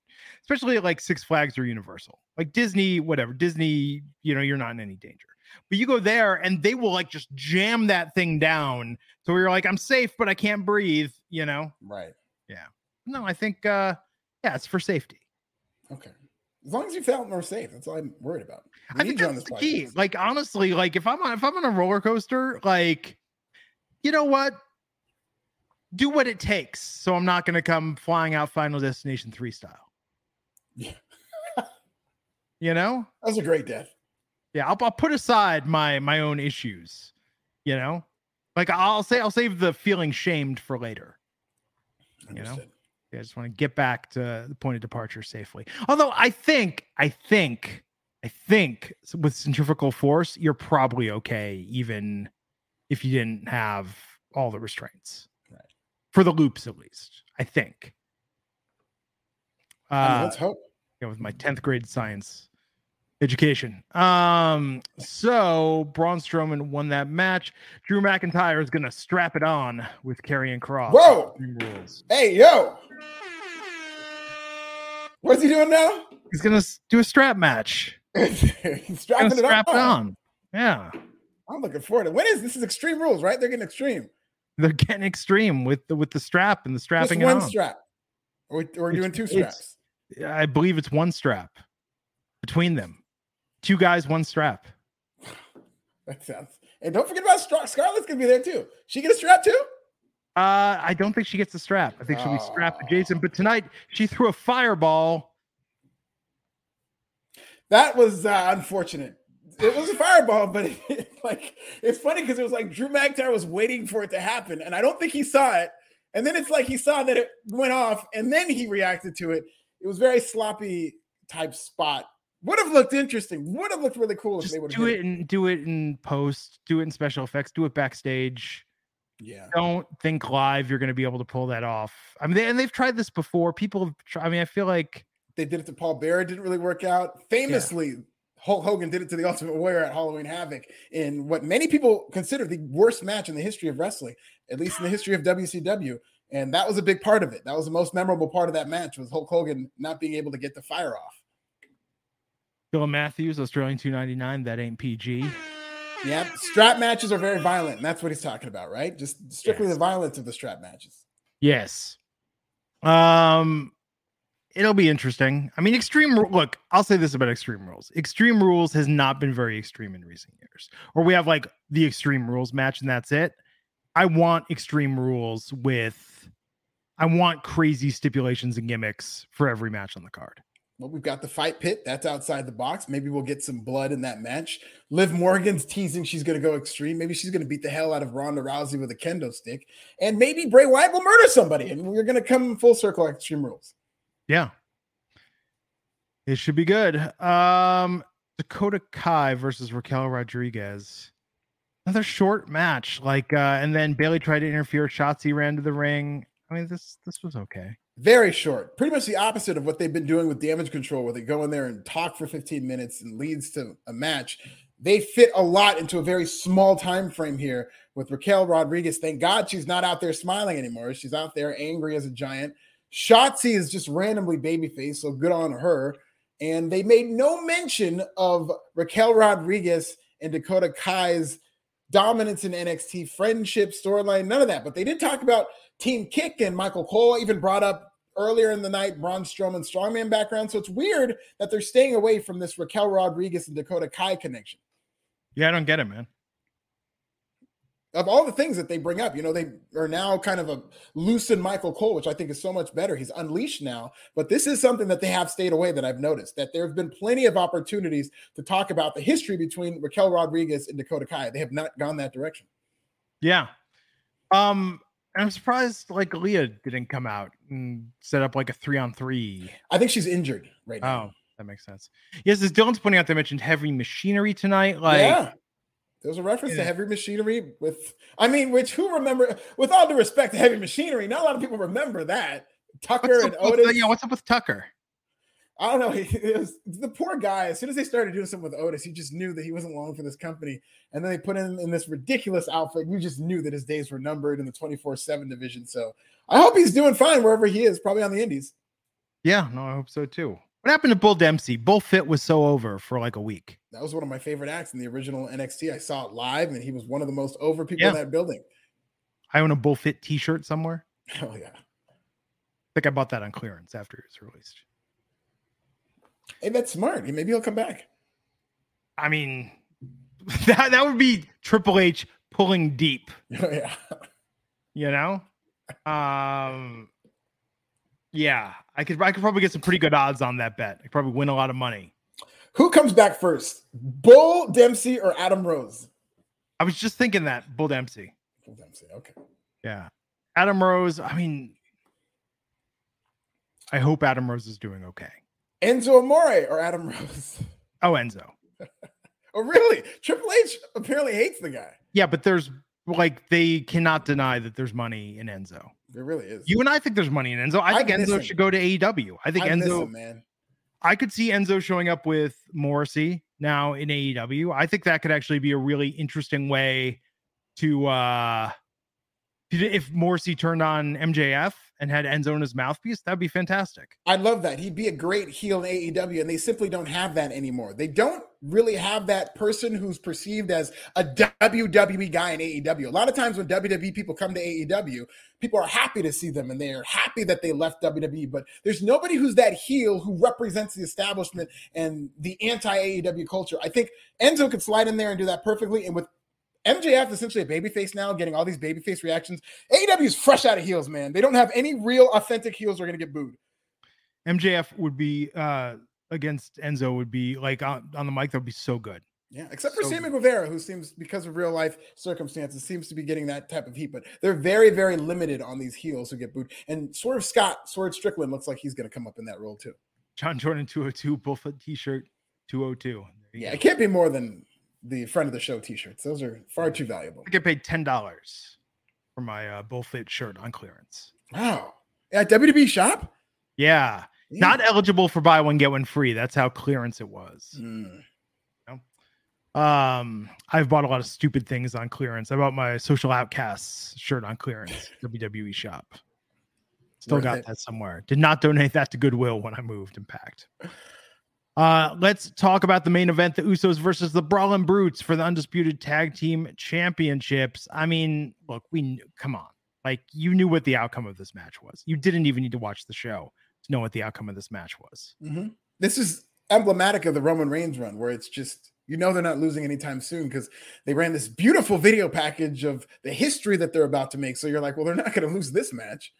especially like six flags or universal like disney whatever disney you know you're not in any danger but you go there and they will like just jam that thing down so you're like i'm safe but i can't breathe you know right yeah no i think uh yeah it's for safety okay as long as you felt more safe that's all i'm worried about we i think that's the key like honestly like if i'm on if i'm on a roller coaster like you know what do what it takes. So I'm not going to come flying out Final Destination 3 style. Yeah. you know? That was a great death. Yeah, I'll, I'll put aside my my own issues, you know? Like I'll say I'll save the feeling shamed for later. Understood. You know? I just want to get back to the point of departure safely. Although I think, I think, I think with centrifugal force, you're probably okay, even if you didn't have all the restraints right. for the loops at least. I think. Uh, I mean, let's hope. Yeah, with my tenth grade science education. Um, so Braun Strowman won that match. Drew McIntyre is gonna strap it on with Karrion Kross. Whoa! Hey, yo! What's he doing now? He's gonna do a strap match. He's strapping it, strap it on. Yeah. I'm looking forward to. When is this? Is Extreme Rules, right? They're getting extreme. They're getting extreme with the with the strap and the strapping. Just one strap. Or we're doing two straps. I believe it's one strap between them. Two guys, one strap. that sounds. And don't forget about Scarlett's gonna be there too. She get a strap too. Uh, I don't think she gets a strap. I think she'll be strapped adjacent. But tonight she threw a fireball. That was uh, unfortunate it was a fireball, but it, like it's funny because it was like Drew McIntyre was waiting for it to happen, and I don't think he saw it. And then it's like he saw that it went off, and then he reacted to it. It was very sloppy type spot. Would have looked interesting. Would have looked really cool Just if they would do it and do it in post, do it in special effects, do it backstage. Yeah. Don't think live you're going to be able to pull that off. I mean, they, and they've tried this before. People have tried, I mean, I feel like they did it to Paul Bearer, didn't really work out. Famously, yeah. Hulk Hogan did it to the Ultimate Warrior at Halloween Havoc in what many people consider the worst match in the history of wrestling, at least in the history of WCW. And that was a big part of it. That was the most memorable part of that match was Hulk Hogan not being able to get the fire off. Bill Matthews, Australian 299, that ain't PG. Yeah, strap matches are very violent, and that's what he's talking about, right? Just strictly yes. the violence of the strap matches. Yes. Um, it'll be interesting. I mean, Extreme look, I'll say this about Extreme Rules. Extreme Rules has not been very extreme in recent years. Or we have like the Extreme Rules match and that's it. I want Extreme Rules with I want crazy stipulations and gimmicks for every match on the card. Well, we've got the fight pit. That's outside the box. Maybe we'll get some blood in that match. Liv Morgan's teasing she's going to go extreme. Maybe she's going to beat the hell out of Ronda Rousey with a kendo stick. And maybe Bray Wyatt will murder somebody. And we're going to come full circle Extreme Rules. Yeah. It should be good. Um, Dakota Kai versus Raquel Rodriguez. Another short match. Like, uh, and then Bayley tried to interfere. Shotzi ran to the ring. I mean, this this was okay. Very short. Pretty much the opposite of what they've been doing with damage control, where they go in there and talk for 15 minutes and leads to a match. They fit a lot into a very small time frame here with Raquel Rodriguez. Thank God she's not out there smiling anymore. She's out there angry as a giant. Shotzi is just randomly babyface, so good on her. And they made no mention of Raquel Rodriguez and Dakota Kai's dominance in NXT, friendship, storyline, none of that. But they did talk about Team Kick and Michael Cole even brought up earlier in the night Braun Strowman strongman background. So it's weird that they're staying away from this Raquel Rodriguez and Dakota Kai connection. Yeah, I don't get it, man. Of all the things that they bring up, you know, they are now kind of a loosened Michael Cole, which I think is so much better. He's unleashed now, but this is something that they have stayed away that I've noticed that there have been plenty of opportunities to talk about the history between Raquel Rodriguez and Dakota Kai. They have not gone that direction. Yeah. Um, I'm surprised like Leah didn't come out and set up like a three on three. I think she's injured right now. Oh, that makes sense. Yes, as Dylan's pointing out, they mentioned heavy machinery tonight. Like, yeah. There was a reference yeah. to heavy machinery with, I mean, which who remember, with all due respect to heavy machinery, not a lot of people remember that. Tucker and uh, Otis. With, yeah, what's up with Tucker? I don't know. It was the poor guy. As soon as they started doing something with Otis, he just knew that he wasn't long for this company. And then they put him in this ridiculous outfit. You just knew that his days were numbered in the 24 7 division. So I hope he's doing fine wherever he is, probably on the Indies. Yeah, no, I hope so too. What happened to Bull Dempsey? Bull Fit was so over for like a week. That was one of my favorite acts in the original NXT. I saw it live, and he was one of the most over people yeah. in that building. I own a Bull Fit t shirt somewhere. Oh, yeah. I think I bought that on clearance after it was released. Hey, that's smart. Maybe he'll come back. I mean, that that would be Triple H pulling deep. Oh, yeah. You know? Um yeah, I could I could probably get some pretty good odds on that bet. I could probably win a lot of money. Who comes back first? Bull Dempsey or Adam Rose? I was just thinking that Bull Dempsey. Bull Dempsey, okay. Yeah. Adam Rose, I mean I hope Adam Rose is doing okay. Enzo Amore or Adam Rose? Oh, Enzo. oh, really? Triple H apparently hates the guy. Yeah, but there's like they cannot deny that there's money in Enzo. There really is. You and I think there's money in Enzo. I, I think Enzo him. should go to AEW. I think I Enzo, him, man. I could see Enzo showing up with Morrissey now in AEW. I think that could actually be a really interesting way to uh if Morrissey turned on MJF and had Enzo in his mouthpiece, that'd be fantastic. I love that. He'd be a great heel in AEW, and they simply don't have that anymore. They don't really have that person who's perceived as a WWE guy in AEW. A lot of times when WWE people come to AEW, people are happy to see them and they're happy that they left WWE, but there's nobody who's that heel who represents the establishment and the anti AEW culture. I think Enzo could slide in there and do that perfectly. And with MJF is essentially a babyface now, getting all these babyface reactions. AEW is fresh out of heels, man. They don't have any real authentic heels are going to get booed. MJF would be uh against Enzo would be like on, on the mic. That would be so good. Yeah, except for so Sammy Guevara, who seems because of real life circumstances seems to be getting that type of heat. But they're very, very limited on these heels who get booed. And Swerve Scott, Swerve Strickland, looks like he's going to come up in that role too. John Jordan 202, Bull Fit T-shirt 202. Yeah, go. it can't be more than the friend of the show t-shirts. Those are far too valuable. I get paid ten dollars for my uh, bullfit shirt on clearance. Wow. At WWE shop? Yeah. yeah. Not eligible for buy one get one free. That's how clearance it was. Mm. Um, I've bought a lot of stupid things on clearance. I bought my Social Outcasts shirt on clearance, WWE shop. Still Worth got it. that somewhere. Did not donate that to Goodwill when I moved and packed. Uh, let's talk about the main event the Usos versus the Brawling Brutes for the Undisputed Tag Team Championships. I mean, look, we come on. Like, you knew what the outcome of this match was. You didn't even need to watch the show to know what the outcome of this match was. Mm-hmm. This is emblematic of the Roman Reigns run, where it's just, you know, they're not losing anytime soon because they ran this beautiful video package of the history that they're about to make. So you're like, well, they're not going to lose this match.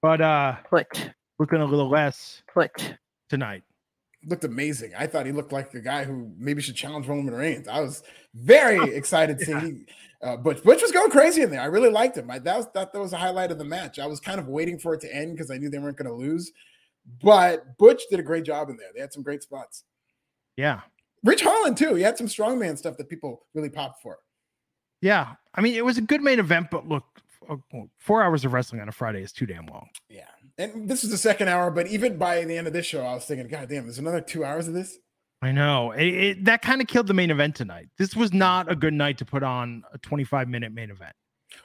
But, uh, clicked. Looking a little less clicked tonight? Looked amazing. I thought he looked like a guy who maybe should challenge Roman Reigns. I was very excited to see uh, Butch. Butch was going crazy in there. I really liked him. I that was, thought that was a highlight of the match. I was kind of waiting for it to end because I knew they weren't going to lose. But Butch did a great job in there. They had some great spots. Yeah. Ridge Holland too. He had some strongman stuff that people really popped for. Yeah. I mean, it was a good main event, but look, four hours of wrestling on a Friday is too damn long. Yeah. And this is the second hour, but even by the end of this show, I was thinking, God damn, there's another two hours of this. I know it, it, that kind of killed the main event tonight. This was not a good night to put on a 25 minute main event.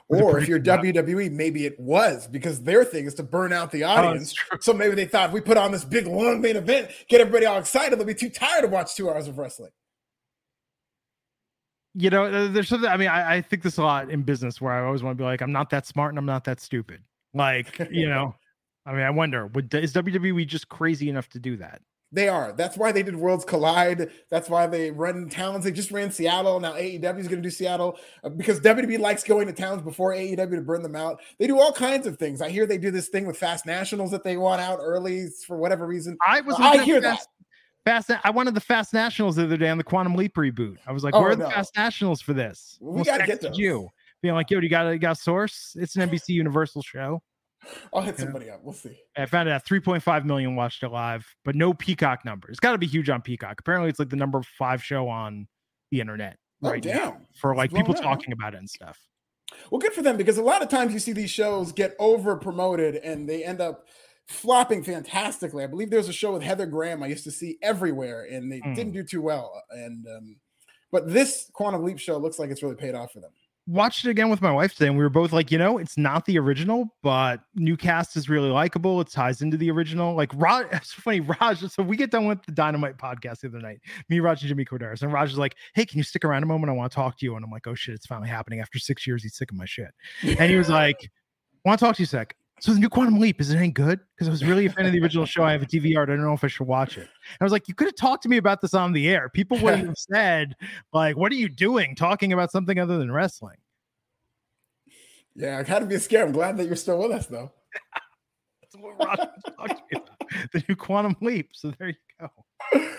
Or if you're WWE, maybe it was because their thing is to burn out the oh, audience. Oh, so maybe they thought if we put on this big long main event, get everybody all excited, they'll be too tired to watch two hours of wrestling. You know, there's something. I mean, I, I think this a lot in business where I always want to be like, I'm not that smart and I'm not that stupid. Like, you know, I mean, I wonder, would is WWE just crazy enough to do that? They are. That's why they did Worlds Collide. That's why they run towns. They just ran Seattle. Now AEW is going to do Seattle uh, because WWE likes going to towns before AEW to burn them out. They do all kinds of things. I hear they do this thing with Fast Nationals that they want out early for whatever reason. I was. I hear fast, that. Fast. I wanted the Fast Nationals the other day on the Quantum Leap reboot. I was like, oh, "Where are no. the Fast Nationals for this?" We got to get to you. Being like, "Yo, do you got a got a source? It's an NBC Universal show." I'll hit somebody up. We'll see. I found it at 3.5 million watched it live, but no Peacock number. It's got to be huge on Peacock. Apparently, it's like the number five show on the internet oh, right damn. now for like people out, talking about it and stuff. Well, good for them because a lot of times you see these shows get over promoted and they end up flopping fantastically. I believe there's a show with Heather Graham I used to see everywhere and they mm. didn't do too well. And um, but this Quantum Leap show looks like it's really paid off for them watched it again with my wife today, and we were both like, you know, it's not the original, but new cast is really likable. It ties into the original. Like Raj, it's funny, Raj. So we get done with the Dynamite podcast the other night, me, Raj, and Jimmy Korderas, and Raj is like, "Hey, can you stick around a moment? I want to talk to you." And I'm like, "Oh shit, it's finally happening." After six years, he's sick of my shit, and he was like, "Want to talk to you a sec?" So the new Quantum Leap is it any good? Because I was really a fan of the original show. I have a DVR. I don't know if I should watch it. And I was like, you could have talked to me about this on the air. People would have said, like, what are you doing talking about something other than wrestling? Yeah, I kind of be scared. I'm glad that you're still with us, though. That's what Roger talked to me about. The new quantum leap. So there you go.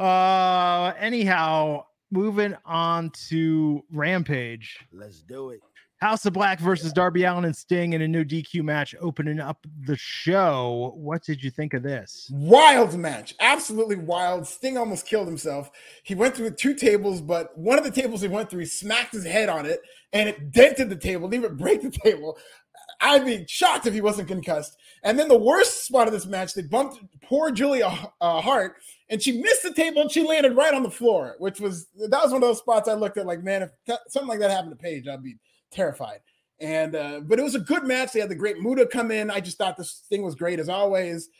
Uh, anyhow, moving on to Rampage. Let's do it. House of Black versus Darby Allin and Sting in a new DQ match opening up the show. What did you think of this? Wild match. Absolutely wild. Sting almost killed himself. He went through two tables, but one of the tables he went through, he smacked his head on it and it dented the table, didn't even break the table. I'd be shocked if he wasn't concussed. And then the worst spot of this match, they bumped poor Julia uh, Hart and she missed the table and she landed right on the floor, which was that was one of those spots I looked at like, man, if that, something like that happened to Paige, I'd be terrified. And uh, but it was a good match. They had the great Muta come in. I just thought this thing was great as always.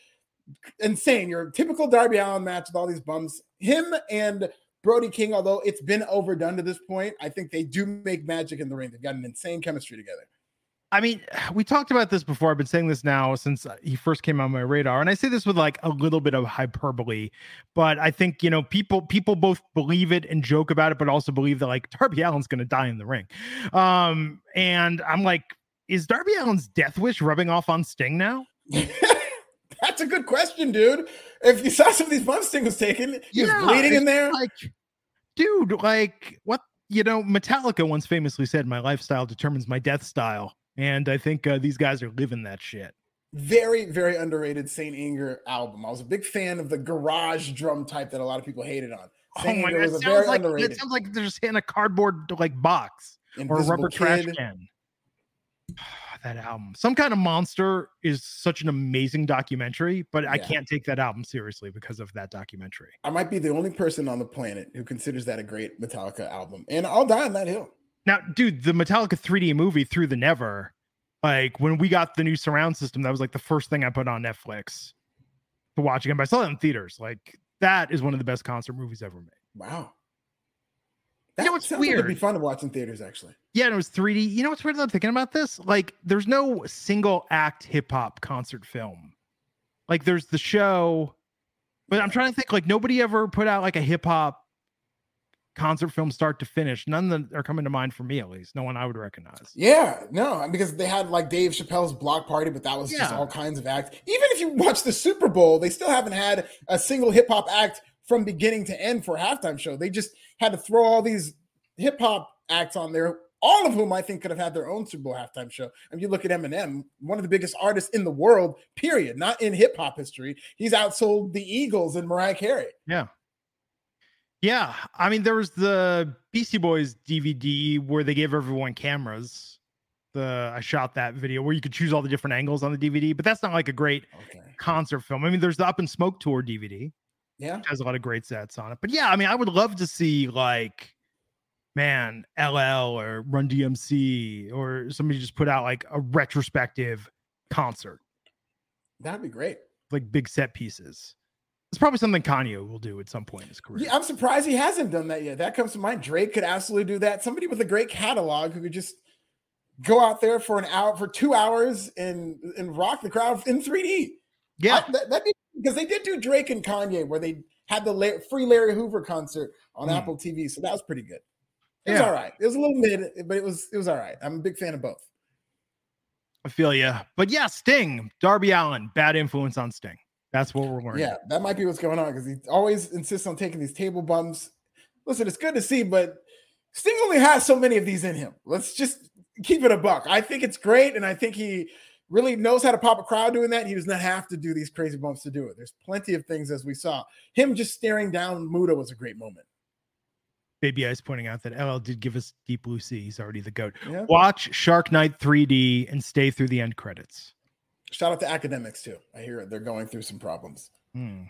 Insane. Your typical Darby Allin match with all these bums. Him and Brody King, although it's been overdone to this point, I think they do make magic in the ring. They've got an insane chemistry together. I mean, we talked about this before. I've been saying this now since he first came on my radar, and I say this with like a little bit of hyperbole, but I think you know people people both believe it and joke about it, but also believe that like Darby Allin's going to die in the ring. Um, and I'm like, is Darby Allin's death wish rubbing off on Sting now? That's a good question, dude. If you saw some of these bumps Sting was taking, he yeah, was bleeding in there. Like, dude, like what? You know, Metallica once famously said, "My lifestyle determines my death style." And I think uh, these guys are living that shit. very very underrated Saint Anger album. I was a big fan of the garage drum type that a lot of people hated on. Saint oh my god, it sounds like underrated. it sounds like they're just in a cardboard like box Invisible or a rubber Kid. trash can. that album, some kind of monster, is such an amazing documentary, but yeah. I can't take that album seriously because of that documentary. I might be the only person on the planet who considers that a great Metallica album, and I'll die on that hill. Now, dude, the Metallica 3D movie Through the Never like when we got the new surround system, that was like the first thing I put on Netflix to watch again. But I saw it in theaters. Like that is one of the best concert movies ever made. Wow. That you know what's weird? Like it'd be fun to watch in theaters, actually. Yeah, and it was 3D. You know what's weird? I'm thinking about this. Like, there's no single act hip hop concert film. Like, there's the show, but I'm trying to think. Like, nobody ever put out like a hip hop concert film start to finish. None that are coming to mind for me, at least. No one I would recognize. Yeah, no, because they had like Dave Chappelle's block party, but that was yeah. just all kinds of acts. Even if you watch the Super Bowl, they still haven't had a single hip hop act from beginning to end for a halftime show. They just had to throw all these hip hop acts on there. All of whom I think could have had their own Super Bowl halftime show. And you look at Eminem, one of the biggest artists in the world, period, not in hip hop history. He's outsold the Eagles and Mariah Carey. Yeah. Yeah, I mean, there was the Beastie Boys DVD where they gave everyone cameras. The I shot that video where you could choose all the different angles on the DVD, but that's not like a great okay. concert film. I mean, there's the Up in Smoke tour DVD. Yeah, has a lot of great sets on it. But yeah, I mean, I would love to see like, man, LL or Run DMC or somebody just put out like a retrospective concert. That'd be great. Like big set pieces. It's probably something Kanye will do at some point in his career. Yeah, I'm surprised he hasn't done that yet. That comes to mind. Drake could absolutely do that. Somebody with a great catalog who could just go out there for an hour, for two hours, and and rock the crowd in 3D. Yeah, I, that, be because they did do Drake and Kanye where they had the free Larry Hoover concert on mm. Apple TV, so that was pretty good. It was all right. It was a little mid, but it was it was all right. I'm a big fan of both. I feel you, but yeah, Sting, Darby Allin, bad influence on Sting. That's what we're learning. Yeah, that might be what's going on because he always insists on taking these table bumps. Listen, it's good to see, but Sting only has so many of these in him. Let's just keep it a buck. I think it's great, and I think he really knows how to pop a crowd doing that. He does not have to do these crazy bumps to do it. There's plenty of things as we saw. Him just staring down Muta was a great moment. Baby Ice pointing out that LL did give us Deep Blue Sea. He's already the goat. Yeah. Watch Shark Night 3D and stay through the end credits. Shout out to Akademiks too. I hear they're going through some problems. Hmm.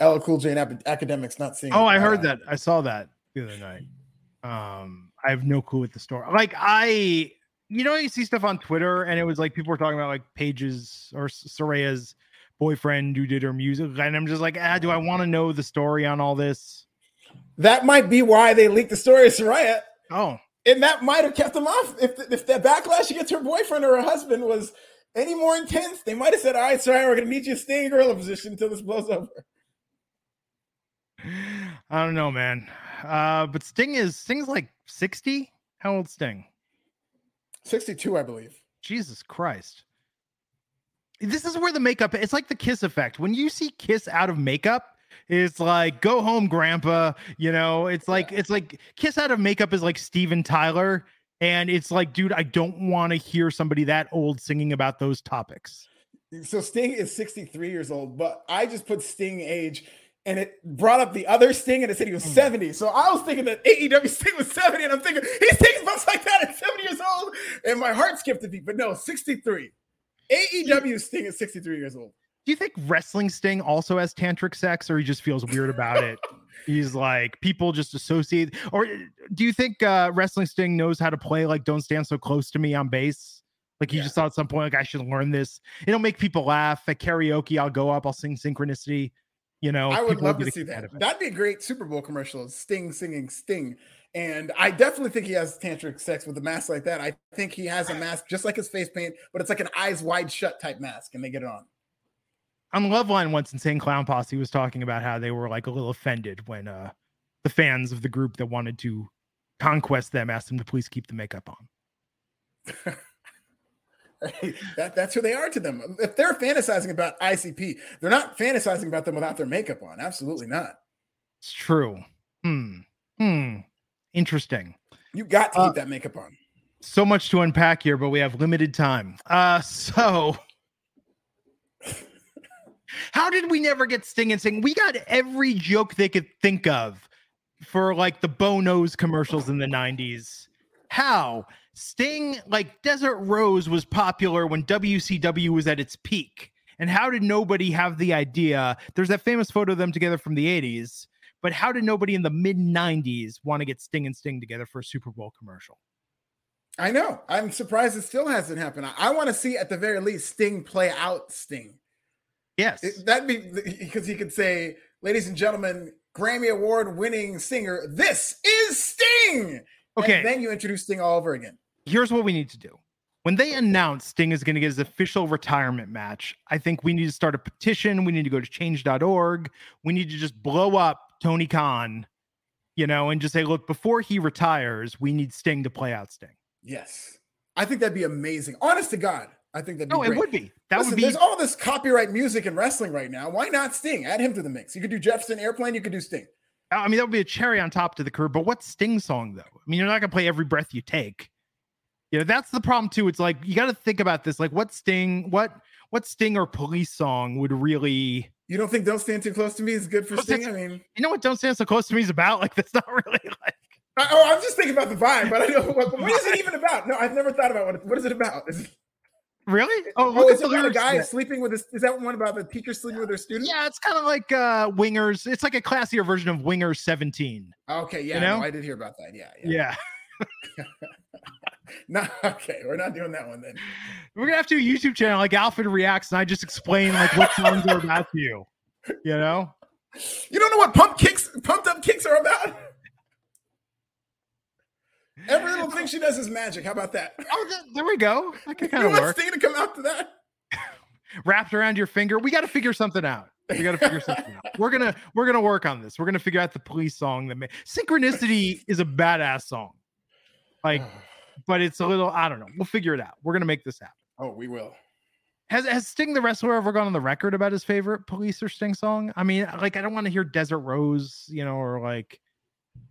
LL Cool J and Akademiks not seeing. Oh, I heard that. I saw that the other night. Um, I have no clue what the story. Like I, you know, you see stuff on Twitter, and it was like people were talking about like Paige's or Saraya's boyfriend who did her music, and I'm just like, ah, do I want to know the story on all this? That might be why they leaked the story of Saraya. Oh, and that might have kept them off. If if the backlash against her boyfriend or her husband was any more intense, they might have said, "All right, sorry, we're gonna meet you to stay in gorilla position until this blows over." I don't know, man. Uh, but Sting is Sting's like sixty. How old Sting? Sixty-two, I believe. Jesus Christ. This is where the makeup. It's like the Kiss effect. When you see Kiss out of makeup, it's like go home, Grandpa. You know, it's like yeah. it's like Kiss out of makeup is like Steven Tyler and it's like, dude, I don't want to hear somebody that old singing about those topics. So Sting is 63 years old, but I just put Sting age and it brought up the other Sting and it said he was hmm. 70. So I was thinking that AEW Sting was 70, and I'm thinking he's taking bumps like that at 70 years old. And my heart skipped a beat, but no, 63. AEW Sting is 63 years old. Do you think wrestling Sting also has tantric sex or he just feels weird about it? He's like people just associate, or do you think uh, Wrestling Sting knows how to play like "Don't Stand So Close to Me" on bass? Like he yeah. just thought at some point, like I should learn this. It'll make people laugh at karaoke. I'll go up, I'll sing Synchronicity. You know, I would love to see that. That'd be a great Super Bowl commercial. Sting singing Sting. And I definitely think he has tantric sex with a mask like that. I think he has a mask just like his face paint, but it's like an eyes wide shut type mask, and they get it on on Loveline once Insane Clown Posse was talking about how they were like a little offended when uh the fans of the group that wanted to conquest them asked them to please keep the makeup on. that, that's who they are to them. If they're fantasizing about ICP, they're not fantasizing about them without their makeup on. Absolutely not. It's true. Hmm. Hmm. Interesting. You got to keep uh, that makeup on. So much to unpack here, but we have limited time. Uh so How did we never get Sting and Sting? We got every joke they could think of for like the Bono's commercials in the 90s. How? Sting, like Desert Rose, was popular when WCW was at its peak. And how did nobody have the idea? There's that famous photo of them together from the 80s, but how did nobody in the mid 90s want to get Sting and Sting together for a Super Bowl commercial? I know. I'm surprised it still hasn't happened. I, I want to see at the very least Sting play out Sting. Yes. It, that'd be because he could say, ladies and gentlemen, Grammy Award winning singer, this is Sting. Okay. And then you introduce Sting all over again. Here's what we need to do. When they announce Sting is going to get his official retirement match, I think we need to start a petition. We need to go to change.org. We need to just blow up Tony Khan, you know, and just say, look, before he retires, we need Sting to play out Sting. Yes. I think that'd be amazing. Honest to God. I think that'd be No, great. it would be. That Listen, would be. There's all this copyright music and wrestling right now. Why not Sting? Add him to the mix. You could do Jefferson Airplane. You could do Sting. I mean, that would be a cherry on top to the curve. But what Sting song though? I mean, you're not gonna play every breath you take. You know, that's the problem too. It's like you got to think about this. Like, what Sting, what what Sting or Police song would really? You don't think "Don't Stand Too Close to Me" is good for Sting? that- I mean, You know what? Don't stand so close to me is about. Like, that's not really like. I, oh, I'm just thinking about the vibe, but I don't. What, what is it even about? No, I've never thought about what. it- What is it about? Is it, Really? Oh, oh, at is the it about a guy sleeping with his? Is that one about the teacher sleeping with their student? Yeah, it's kind of like uh Wingers. It's like a classier version of Wingers 17. Okay. Yeah. You know? no, I did hear about that. Yeah. Yeah. Yeah. No. Okay. We're not doing that one then. We're gonna have to do a YouTube channel like Alfred Reacts, and I just explain like what songs are about to you. You know? You don't know what pump kicks, pumped up kicks are about. Every little thing she does is magic. How about that? Oh, there we go. That could You kind of work. Sting to come out to that? Wrapped around your finger. We got to figure something out. We got to figure something out. We're gonna we're gonna work on this. We're gonna figure out the police song that may Synchronicity is a badass song. Like, but it's a little, I don't know. We'll figure it out. We're gonna make this happen. Oh, we will. Has has Sting the wrestler ever gone on the record about his favorite police or Sting song? I mean, like I don't want to hear Desert Rose, you know, or like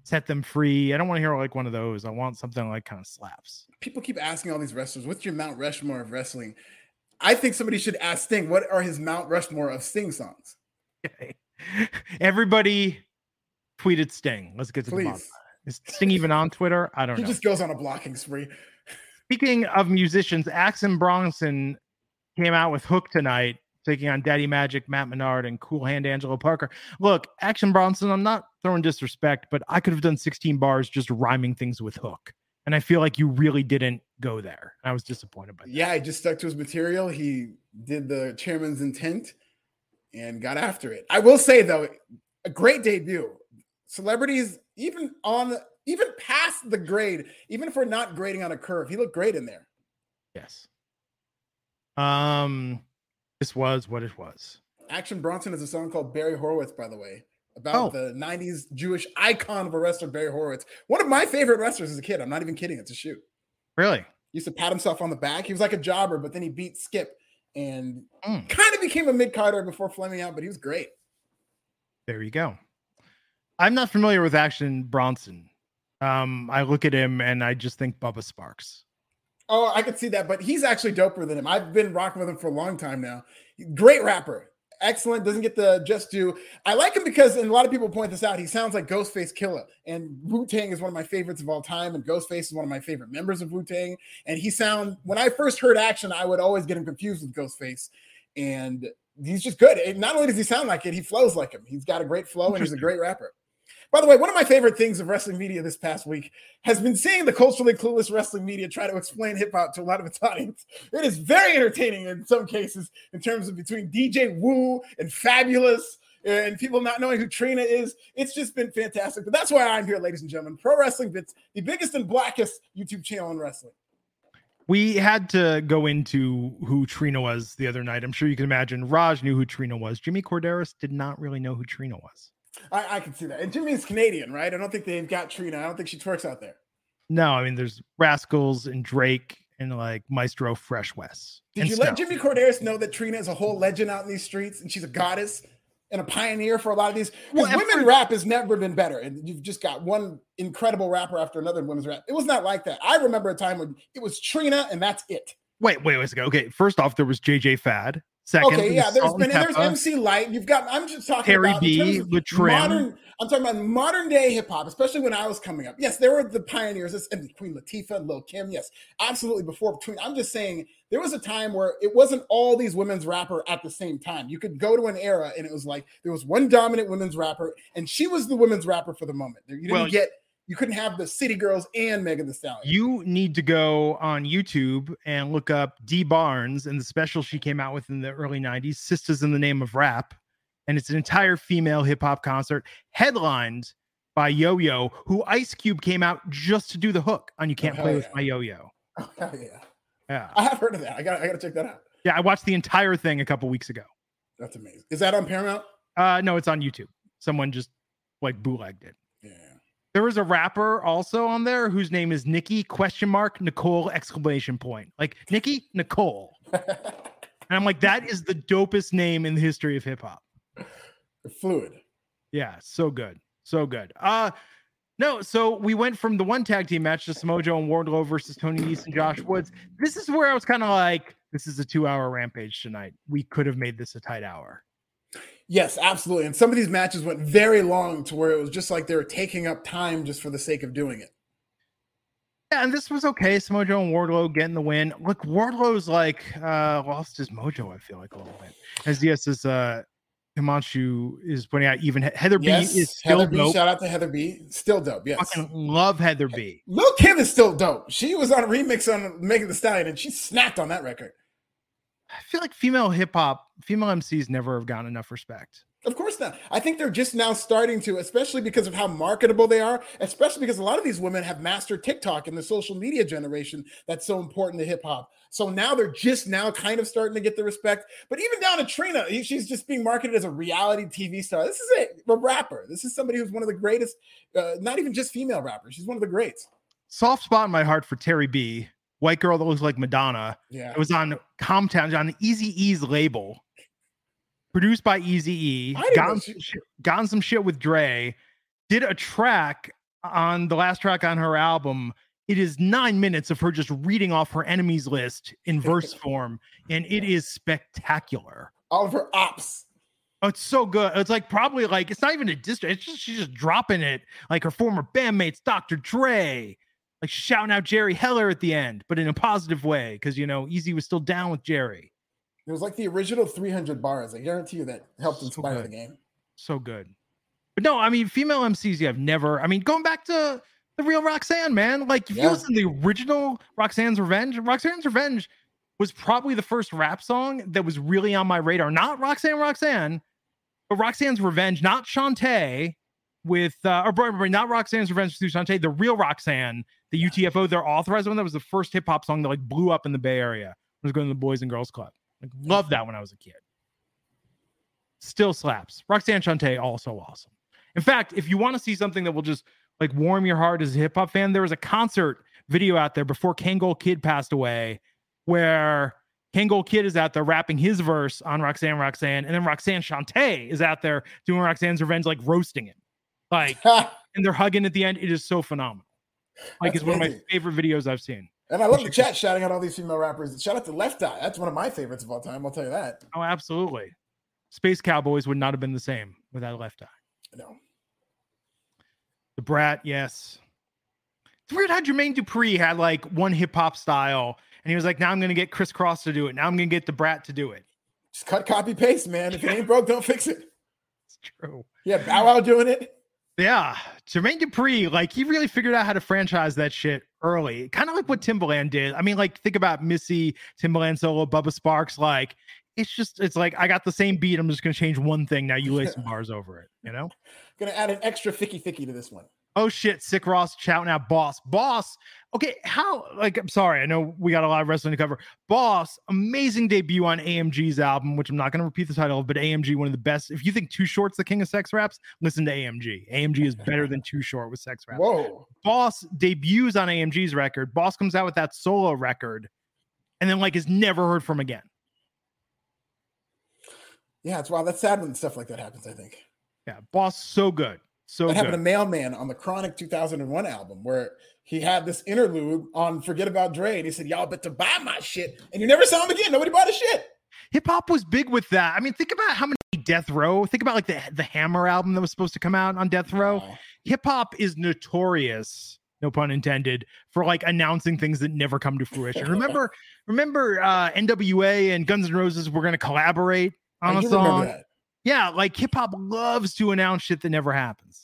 Set Them Free. I don't want to hear like one of those. I want something like kind of slaps. People keep asking all these wrestlers, "What's your Mount Rushmore of wrestling?" I think somebody should ask Sting, "What are his Mount Rushmore of Sting songs?" Okay. Everybody tweeted Sting. Let's get to the bottom. Please. Is Sting even on Twitter? I don't He know. He just goes on a blocking spree. Speaking of musicians, Action Bronson came out with Hook tonight, taking on Daddy Magic, Matt Menard, and Cool Hand Angelo Parker. Look, Action Bronson, I'm not throwing disrespect, but I could have done 16 bars just rhyming things with Hook. And I feel like you really didn't go there. I was disappointed by that. Yeah, he just stuck to his material. He did the chairman's intent and got after it. I will say though, a great debut. Celebrities, even on even past the grade, even if we're not grading on a curve, he looked great in there. Yes. Um, this was what it was. Action Bronson is a song called Barry Horowitz, by the way, about Oh. the 90s Jewish icon of a wrestler, Barry Horowitz. One of my favorite wrestlers as a kid. I'm not even kidding. It's a shoot. Really? He used to pat himself on the back. He was like a jobber, but then he beat Skip and Mm. kind of became a mid carder before Fleming out, but he was great. There you go. I'm not familiar with Action Bronson. Um, I look at him and I just think Bubba Sparxxx. Oh, I could see that, but he's actually doper than him. I've been rocking with him for a long time now. Great rapper. Excellent. Doesn't get the just due. I like him because, and a lot of people point this out, he sounds like Ghostface Killah. And Wu Tang is one of my favorites of all time. And Ghostface is one of my favorite members of Wu Tang. And he sound, when I first heard action, I would always get him confused with Ghostface. And he's just good. And not only does he sound like it, he flows like him. He's got a great flow and he's a great rapper. By the way, one of my favorite things of wrestling media this past week has been seeing the culturally clueless wrestling media try to explain hip hop to a lot of its audience. It is very entertaining in some cases in terms of between DJ Wu and Fabolous and people not knowing who Trina is. It's just been fantastic. But that's why I'm here, ladies and gentlemen. Pro Wrestling Bits, the biggest and blackest YouTube channel in wrestling. We had to go into who Trina was the other night. I'm sure you can imagine. Raj knew who Trina was. Jimmy Korderas did not really know who Trina was. I, I can see that. And Jimmy's Canadian, right? I don't think they've got Trina. I don't think she twerks out there. No, I mean there's Rascalz and Drake and like Maestro Fresh Wes. Did you let Jimmy Korderas know that Trina is a whole legend out in these streets and she's a goddess and a pioneer for a lot of these? Well, women first- rap has never been better. And you've just got one incredible rapper after another in women's rap. It was not like that. I remember a time when it was Trina and that's it. Wait, wait, wait a second. Okay, first off, there was JJ Fad. Second, Okay, yeah, there's been there's MC Lyte. You've got. I'm just talking Terry about B terms of with Trim. modern. I'm talking about modern day hip hop, especially when I was coming up. Yes, there were the pioneers. This and Queen Latifah, and Lil Kim. Yes, absolutely. Before between, I'm just saying there was a time where it wasn't all these women's rapper at the same time. You could go to an era and it was like there was one dominant women's rapper, and she was the women's rapper for the moment. You didn't Well, get. You couldn't have the City Girls and Megan Thee Stallion. You need to go on YouTube and look up Dee Barnes and the special she came out with in the early 90s, Sisters in the Name of Rap. And it's an entire female hip hop concert headlined by Yo Yo, who Ice Cube came out just to do the hook on You Can't Oh, Play hell with. My Yo Yo. Oh, hell yeah. Yeah. I have heard of that. I got. I got to check that out. Yeah. I watched the entire thing a couple weeks ago. That's amazing. Is that on Paramount? Uh, no, it's on YouTube. Someone just like bootlegged it. There was a rapper also on there whose name is Nikki question mark Nicole exclamation point. Like Nikki Nicole. And I'm like, that is the dopest name in the history of hip hop. Fluid. Yeah, so good. So good. Uh no, so we went from the one tag team match to Samoa Joe and Wardlow versus Tony Nese and Josh Woods. This is where I was kind of like, this is a two hour rampage tonight. We could have made this a tight hour. Yes, absolutely. And some of these matches went very long to where it was just like they were taking up time just for the sake of doing it. Yeah, and this was okay. Samoa Joe and Wardlow getting the win. Look, Wardlow's like uh lost his mojo, I feel like a little bit. As yes, as uh Himanshu is pointing out, even Heather Yes, B is still Heather B. dope. Shout out to Heather B. Still dope. Yes. Fucking love Heather B. Lil Kim is still dope. She was on a remix on Megan Thee Stallion and she snapped on that record. I feel like female hip hop, female MCs never have gotten enough respect. Of course not. I think they're just now starting to, especially because of how marketable they are, especially because a lot of these women have mastered TikTok and the social media generation that's so important to hip hop. So now they're just now kind of starting to get the respect. But even down to Trina, she's just being marketed as a reality TV star. This is a, a rapper. This is somebody who's one of the greatest, uh, not even just female rappers. She's one of the greats. Soft spot in my heart for Tairrie B, white girl that looks like Madonna. Yeah. It was on Comptown, on Eazy E's label, produced by Easy E. didn't Gotten she- some, shit, gotten some shit with Dre. Did a track on the last track on her album. It is nine minutes of her just reading off her enemies list in verse form, and it is spectacular. All of her ops. Oh, it's so good. It's like probably like it's not even a district. It's just she's just dropping it like her former bandmates, Dr. Dre, like shouting out Jerry Heller at the end, but in a positive way because you know Eazy was still down with Jerry. It was like the original 300 bars. I guarantee you that helped So inspire the game. So good. But no, I mean female MCs you have never. I mean going back to the real Roxanne, man. Like if Yeah. you listen to the original Roxanne's Revenge, Roxanne's Revenge was probably the first rap song that was really on my radar. Not Roxanne, Roxanne, but Roxanne's Revenge, not Shanté with uh, or not Roxanne's Revenge through Shanté, the real Roxanne, the UTFO, their authorized one that was the first hip hop song that like blew up in the Bay Area. I was going to the Boys and Girls Club. Like loved that when I was a kid. Still slaps. Roxanne Shanté also awesome. In fact, if you want to see something that will just like warm your heart as a hip hop fan, there was a concert video out there before Kangol Kid passed away where Kangol Kid is out there rapping his verse on Roxanne Roxanne, and then Roxanne Shanté is out there doing Roxanne's Revenge, like roasting it. Like, and they're hugging at the end. It is so phenomenal. Like, it's one of my favorite videos I've seen. And I love the chat shouting out all these female rappers. Shout out to Left Eye. That's one of my favorites of all time. I'll tell you that. Oh, absolutely. Space Cowboys would not have been the same without Left Eye. No. The Brat, yes. It's weird how Jermaine Dupri had like one hip hop style, and he was like, "Now I'm gonna get Kris Kross to do it. Now I'm gonna get the Brat to do it." Just cut, copy, paste, man. If it ain't broke, don't fix it. It's true. Yeah, Bow Wow doing it. Yeah, Jermaine Dupri, like he really figured out how to franchise that shit early, kind of like what mm. Timbaland did. I mean, like think about Missy, Timbaland solo, Bubba Sparxxx. Like it's just, it's like I got the same beat. I'm just gonna change one thing. Now you lay some bars over it. You know? Gonna add an extra ficky ficky to this one. Oh shit, Sick Ross shouting out Boss. Boss. Okay, how like I'm sorry, I know we got a lot of wrestling to cover. Boss, amazing debut on AMG's album, which I'm not gonna repeat the title of, but AMG, one of the best. If you think Too Short's the king of sex raps, listen to AMG. AMG is better than Too Short with sex raps. Whoa. Boss debuts on AMG's record. Boss comes out with that solo record, and then like is never heard from again. Yeah, it's wow. That's sad when stuff like that happens, I think. Yeah, Boss so good. So that good. happened to Mailman on the Chronic 2001 album, where he had this interlude on Forget About Dre, and he said, "Y'all bet to buy my shit," and you never saw him again. Nobody bought his shit. hip hop was big with that. I mean, think about how many Death Row. Think about like the the Hammer album that was supposed to come out on Death Row. Wow. Hip hop is notorious, no pun intended, for like announcing things that never come to fruition. remember, remember, uh, NWA and Guns N' Roses were going to collaborate on I a song. Yeah, like hip hop loves to announce shit that never happens.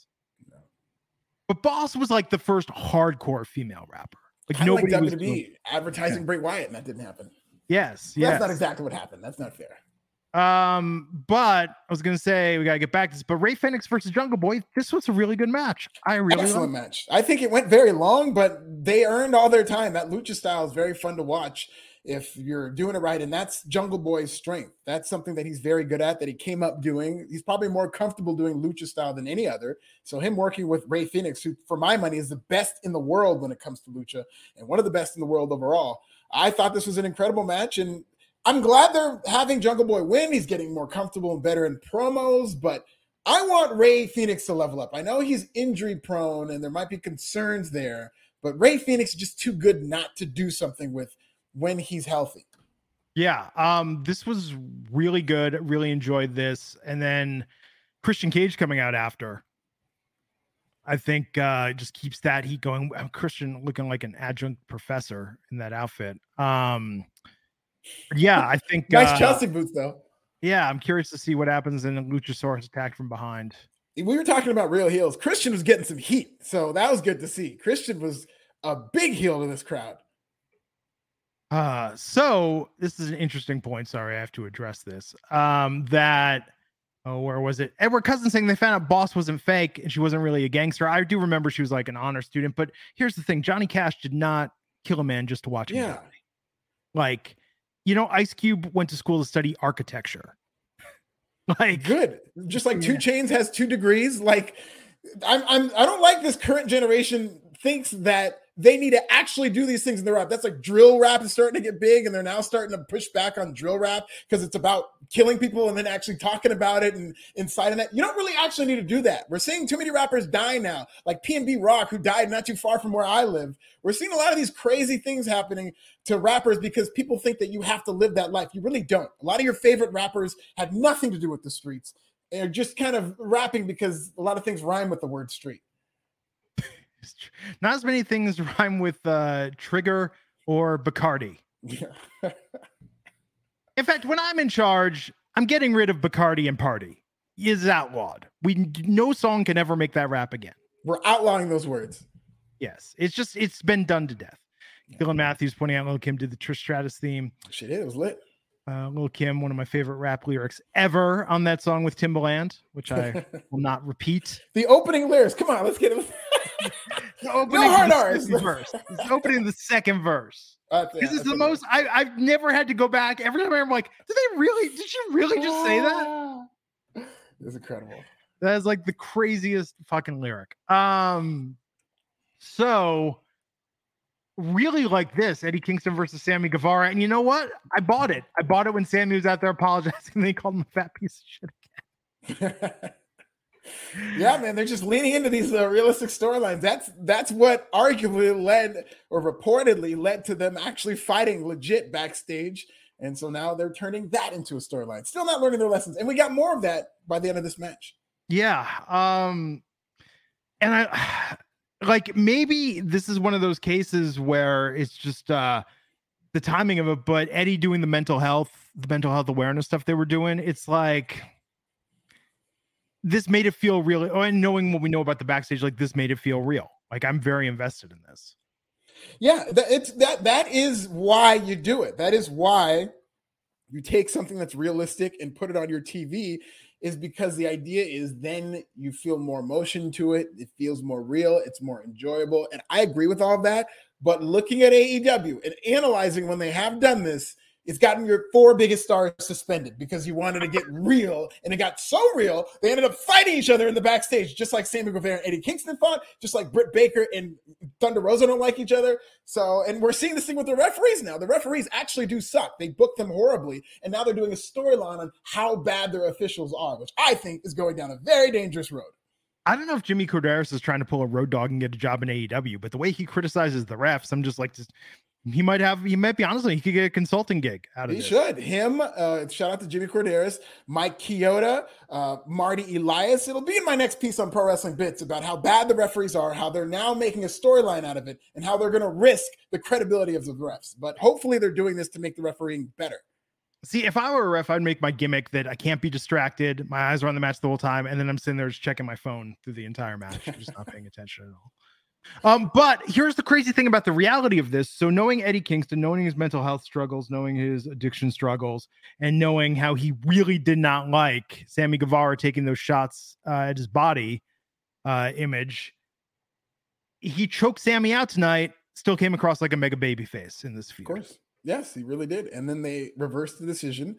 But Boss was like the first hardcore female rapper. Like Kind of like nobody was. Doing- advertising Bray Wyatt, and that didn't happen. yes, That's not exactly what happened. That's not fair. Um, but I was gonna say we gotta get back to this. But Rey Fenix versus Jungle Boy, this was a really good match. I really Excellent match. I think it went very long, but they earned all their time. That lucha style is very fun to watch if you're doing it right. And that's Jungle Boy's strength. That's something that he's very good at, that he came up doing. He's probably more comfortable doing lucha style than any other. So him working with Rey Fenix, who for my money is the best in the world when it comes to lucha and one of the best in the world overall. I thought this was an incredible match and I'm glad they're having Jungle Boy win. He's getting more comfortable and better in promos, but I want Rey Fenix to level up. I know he's injury prone and there might be concerns there, but Rey Fenix is just too good not to do something with when he's healthy. Yeah, um, this was really good. Really enjoyed this. And then Christian Cage coming out after. I think uh just keeps that heat going. Uh, Christian looking like an adjunct professor in that outfit. Um yeah, I think Nice uh, Chelsea boots, though. Yeah, I'm curious to see what happens in a Luchasaurus attack from behind. We were talking about real heels. Christian was getting some heat, so that was good to see. Christian was a big heel to this crowd. Uh, so this is an interesting point. Sorry, I have to address this. Um, that oh, where was it? Edward Cousin saying they found out Boss wasn't fake and she wasn't really a gangster. I do remember she was like an honor student, but here's the thing: Johnny Cash did not kill a man just to watch him Yeah. die. Like, you know, Ice Cube went to school to study architecture. like, Good. Just like Two Yeah. Chainz has two degrees. Like, I'm, I'm, I don't like this current generation thinks that they need to actually do these things in the rap. That's like drill rap is starting to get big, and they're now starting to push back on drill rap because it's about killing people and then actually talking about it and inside of that. You don't really actually need to do that. We're seeing too many rappers die now, like PNB Rock, who died not too far from where I live. We're seeing a lot of these crazy things happening to rappers because people think that you have to live that life. You really don't. A lot of your favorite rappers had nothing to do with the streets. They're just kind of rapping because a lot of things rhyme with the word street. Not as many things rhyme with uh, Trigger or Bacardi. Yeah. In fact, when I'm in charge, I'm getting rid of Bacardi and Party. Is outlawed. We no song can ever make that rap again. We're outlawing those words. Yes, it's just it's been done to death. Dylan Matthews pointing out Lil Kim did the Trish Stratus theme. Shit, it was lit. Uh, Lil Kim, one of my favorite rap lyrics ever on that song with Timbaland, which I will not repeat. the opening lyrics. Come on, let's get it. The opening hard the Rs. second verse. It's the opening the second verse. Uh, yeah, This is the most I, I've never had to go back. Every time I'm like, did they really? Did you really just say that? It's incredible. That is like the craziest fucking lyric. Um, so really like this Eddie Kingston versus Sammy Guevara, and you know what? I bought it. I bought it when Sammy was out there apologizing. And they called him a fat piece of shit. yeah, man, they're just leaning into these uh, realistic storylines. That's that's what arguably led or reportedly led to them actually fighting legit backstage. And so now they're turning that into a storyline. Still not learning their lessons. And we got more of that by the end of this match. Yeah. Um, and I like maybe this is one of those cases where it's just uh the timing of it, but Eddie doing the mental health, the mental health awareness stuff they were doing, it's like this made it feel real. oh, and knowing what we know about the backstage, like this made it feel real. Like I'm very invested in this. Yeah, that, it's that that is why you do it. That is why you take something that's realistic and put it on your TV is because the idea is then you feel more emotion to it. It feels more real. It's more enjoyable. And I agree with all of that. But looking at AEW and analyzing when they have done this, it's gotten your four biggest stars suspended because you wanted to get real. And it got so real, they ended up fighting each other in the backstage, just like Sammy Guevara and Eddie Kingston fought, just like Britt Baker and Thunder Rosa don't like each other. So, and we're seeing this thing with the referees now. The referees actually do suck. They book them horribly. And now they're doing a storyline on how bad their officials are, which I think is going down a very dangerous road. I don't know if Jimmy Korderas is trying to pull a road dog and get a job in AEW, but the way he criticizes the refs, I'm just like, just he might have he might be honestly he could get a consulting gig out of he this. should him uh shout out to jimmy korderas mike Chioda, uh marty elias it'll be in my next piece on pro wrestling bits about how bad the referees are how they're now making a storyline out of it and how they're going to risk the credibility of the refs but hopefully they're doing this to make the refereeing better See, if I were a ref, I'd make my gimmick that I can't be distracted. My eyes are on the match the whole time, and then I'm sitting there just checking my phone through the entire match, just not paying attention at all. Um, but here's the crazy thing about the reality of this. So knowing Eddie Kingston, knowing his mental health struggles, knowing his addiction struggles, and knowing how he really did not like Sammy Guevara taking those shots uh, at his body uh, image, he choked Sammy out tonight. Still came across like a mega baby face in this feud. Of course. Yes, he really did. And then they reversed the decision.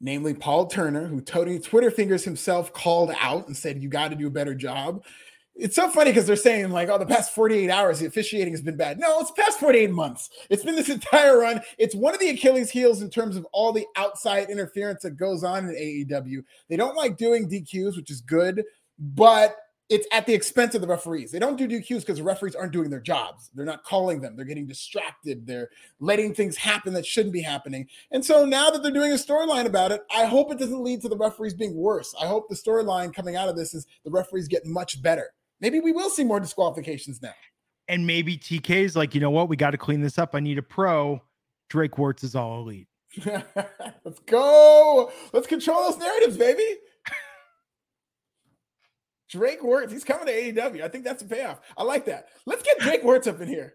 Namely, Paul Turner, who Tony Twitter fingers himself called out and said, You got to do a better job. It's so funny because they're saying, like, oh, the past 48 hours, the officiating has been bad. No, it's past 48 months. It's been this entire run. It's one of the Achilles' heels in terms of all the outside interference that goes on in AEW. They don't like doing DQs, which is good, but it's at the expense of the referees. They don't do DQs because the referees aren't doing their jobs. They're not calling them. They're getting distracted. They're letting things happen that shouldn't be happening. And so now that they're doing a storyline about it, I hope it doesn't lead to the referees being worse. I hope the storyline coming out of this is the referees get much better. Maybe we will see more disqualifications now. And maybe TK's like, you know what? We got to clean this up. I need a pro. Drake Wuertz is all elite. Let's go. Let's control those narratives, baby. Drake Wuertz, he's coming to AEW. I think that's a payoff. I like that. Let's get Drake Wuertz up in here.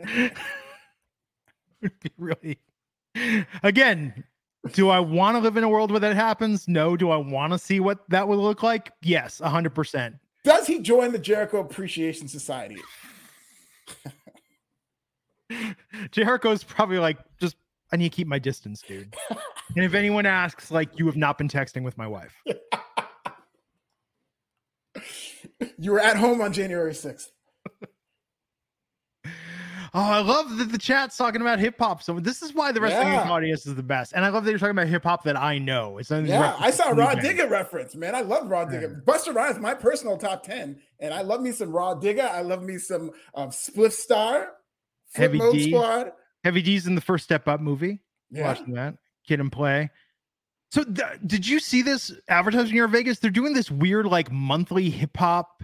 really, again, do I want to live in a world where that happens? No. Do I want to see what that would look like? Yes, hundred percent. Does he join the Jericho Appreciation Society? Jericho's probably like, just I need to keep my distance, dude. and if anyone asks, like, you have not been texting with my wife. you were at home on January 6th. Oh, I love that the chat's talking about hip hop. So this is why the wrestling yeah. audience is the best. And I love that you're talking about hip hop that I know. It's yeah, I saw Rah Digga reference, man. I love Rah Digga. Yeah. Busta Rhymes, my personal top 10. And I love me some Rah Digga. I love me some um, Spliff Star, Heavy D. Squad. Heavy D's in the first Step Up movie. Yeah. Watching that. Kid and Play. So th- did you see this advertising here in Vegas? They're doing this weird like monthly hip hop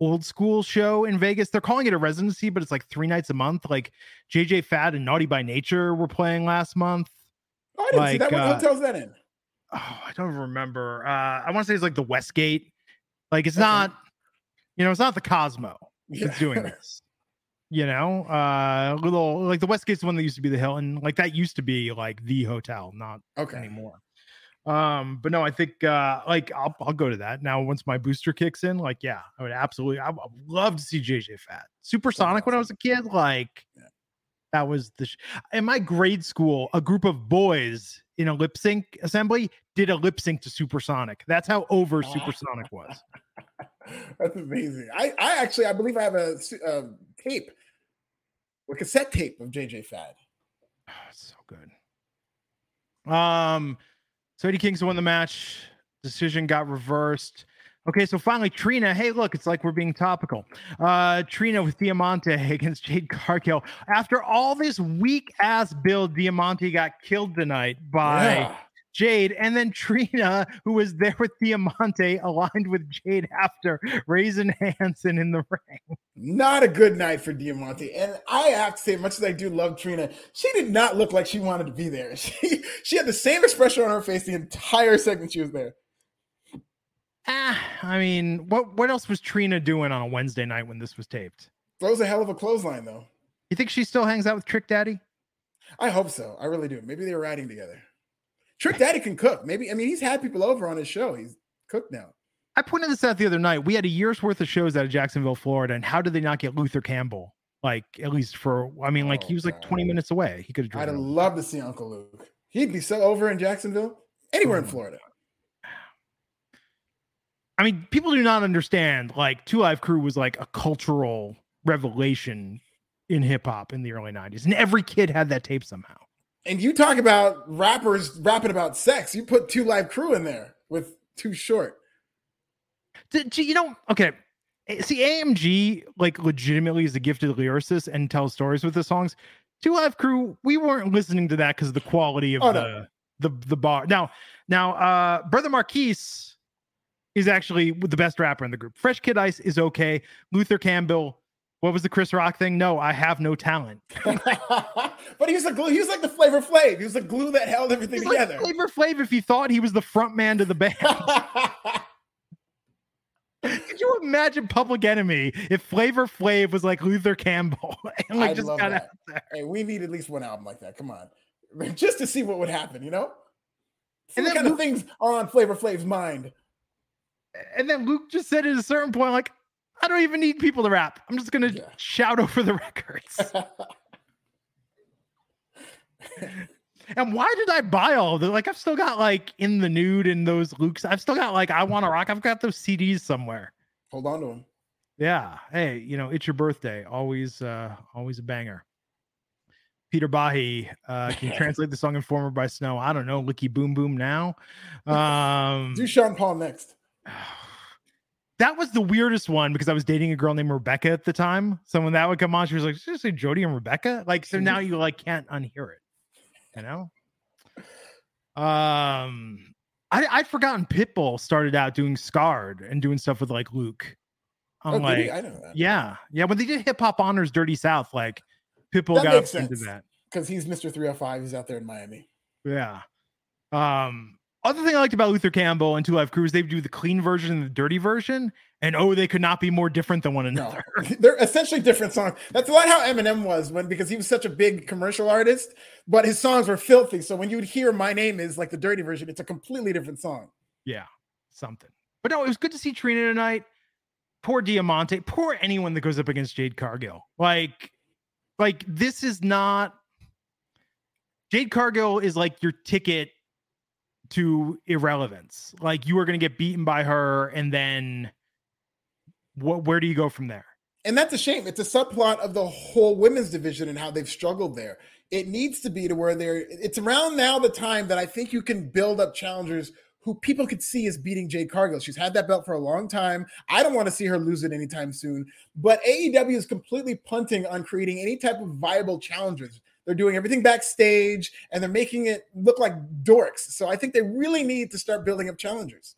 old school show in Vegas. They're calling it a residency, but it's like three nights a month. Like JJ Fad and Naughty by Nature were playing last month. Oh, I didn't like, see that. What uh, hotel's that in? Oh, I don't remember. Uh, I want to say it's like the Westgate. Like it's okay. not, you know, it's not the Cosmo yeah. that's doing this. you know, uh, little like the Westgate's the one that used to be the Hilton. Like that used to be like the hotel, not okay anymore. Um, but no, I think uh like I'll I'll go to that now once my booster kicks in. Like, yeah, I would absolutely I would love to see JJ Fad. Supersonic when I was a kid, like yeah. that was the sh- in my grade school, a group of boys in a lip sync assembly did a lip sync to Supersonic. That's how over Supersonic was. That's amazing. I I actually I believe I have a, a tape, a cassette tape of JJ Fad. Oh, so good. Um so Eddie Kingston won the match. Decision got reversed. Okay, so finally, Trina. Hey, look, it's like we're being topical. Uh, Trina with Diamante against Jade Cargill. After all this weak ass build, Diamante got killed tonight by yeah. Jade, and then Trina, who was there with Diamante, aligned with Jade after raising Hanson in the ring. Not a good night for Diamante. And I have to say, much as I do love Trina, she did not look like she wanted to be there. She she had the same expression on her face the entire segment she was there. Ah, I mean, what what else was Trina doing on a Wednesday night when this was taped? Throws a hell of a clothesline, though. You think she still hangs out with Trick Daddy? I hope so. I really do. Maybe they were riding together. Trick Daddy can cook. Maybe I mean he's had people over on his show. He's cooked now. I pointed this out the other night. We had a year's worth of shows out of Jacksonville, Florida, and how did they not get Luther Campbell? Like at least for I mean, like oh, he was like 20 minutes away. He could have. I'd love to see Uncle Luke. He'd be so over in Jacksonville, anywhere in mm. Florida. I mean, people do not understand. Like Two Live Crew was like a cultural revelation in hip hop in the early 90s, and every kid had that tape somehow. And you talk about rappers rapping about sex. You put Two Live Crew in there with Too Short. Do, do, you know, okay. eh, see AMG like legitimately is a gifted lyricist and tells stories with the songs. Two Live Crew, we weren't listening to that because of the quality of Oh, the, no. the the bar. Now, now, uh, Brother Marquis is actually the best rapper in the group. Fresh Kid Ice is okay. Luther Campbell, what was the Chris Rock thing? No, I have no talent. but he was the glue. He was like the Flavor Flav. He was the glue that held everything He's like together. Flavor Flav if you thought he was the front man to the band. Could you imagine Public Enemy if Flavor Flav was like Luther Campbell and like I'd just love got that. out there? hey, we need at least one album like that. Come on, just to see what would happen. You know, see And what kind Luke- of things are on Flavor Flav's mind. And then Luke just said at a certain point, like, I don't even need people to rap. I'm just gonna Yeah. shout over the records. and why did I buy all the? Like, I've still got like in the nude and those Luke's. I've still got like I want to rock. I've got those CDs somewhere. Hold on to them. Yeah. Hey, you know, it's your birthday. Always, uh, always a banger. Peter Bahi, uh, can you translate the song Informer by Snow? I don't know. Licky Boom Boom now. Um, Do Sean Paul next. that was the weirdest one because I was dating a girl named Rebecca at the time. So when that would come on, she was like, "Did you say Jody and Rebecca?" Like, so now you like can't unhear it, you know. Um, I I'd forgotten Pitbull started out doing Scarred and doing stuff with like Luke. I'm Oh, like, he? I know that. yeah, yeah. When they did Hip Hop Honors Dirty South, like Pitbull That got makes into that. Because he's Mr. 305. He's out there in Miami. Yeah. Um, other thing I liked about Luther Campbell and Two Live Crew is they do the clean version and the dirty version, and oh, they could not be more different than one No, another. they're essentially different songs. That's a lot how Eminem was when because he was such a big commercial artist, but his songs were filthy. So when you would hear "My Name Is" like the dirty version, it's a completely different song. Yeah, something. But no, it was good to see Trina tonight. Poor Diamante. Poor anyone that goes up against Jade Cargill. Like, like this is not. Jade Cargill is like your ticket to irrelevance. Like you are going to get beaten by her, and then what? Where do you go from there? And that's a shame. It's a subplot of the whole women's division and how they've struggled there. It needs to be to where they're. It's around now the time that I think you can build up challengers who people could see as beating Jade Cargill. She's had that belt for a long time. I don't want to see her lose it anytime soon. But AEW is completely punting on creating any type of viable challengers. They're doing everything backstage and they're making it look like dorks. So I think they really need to start building up challengers.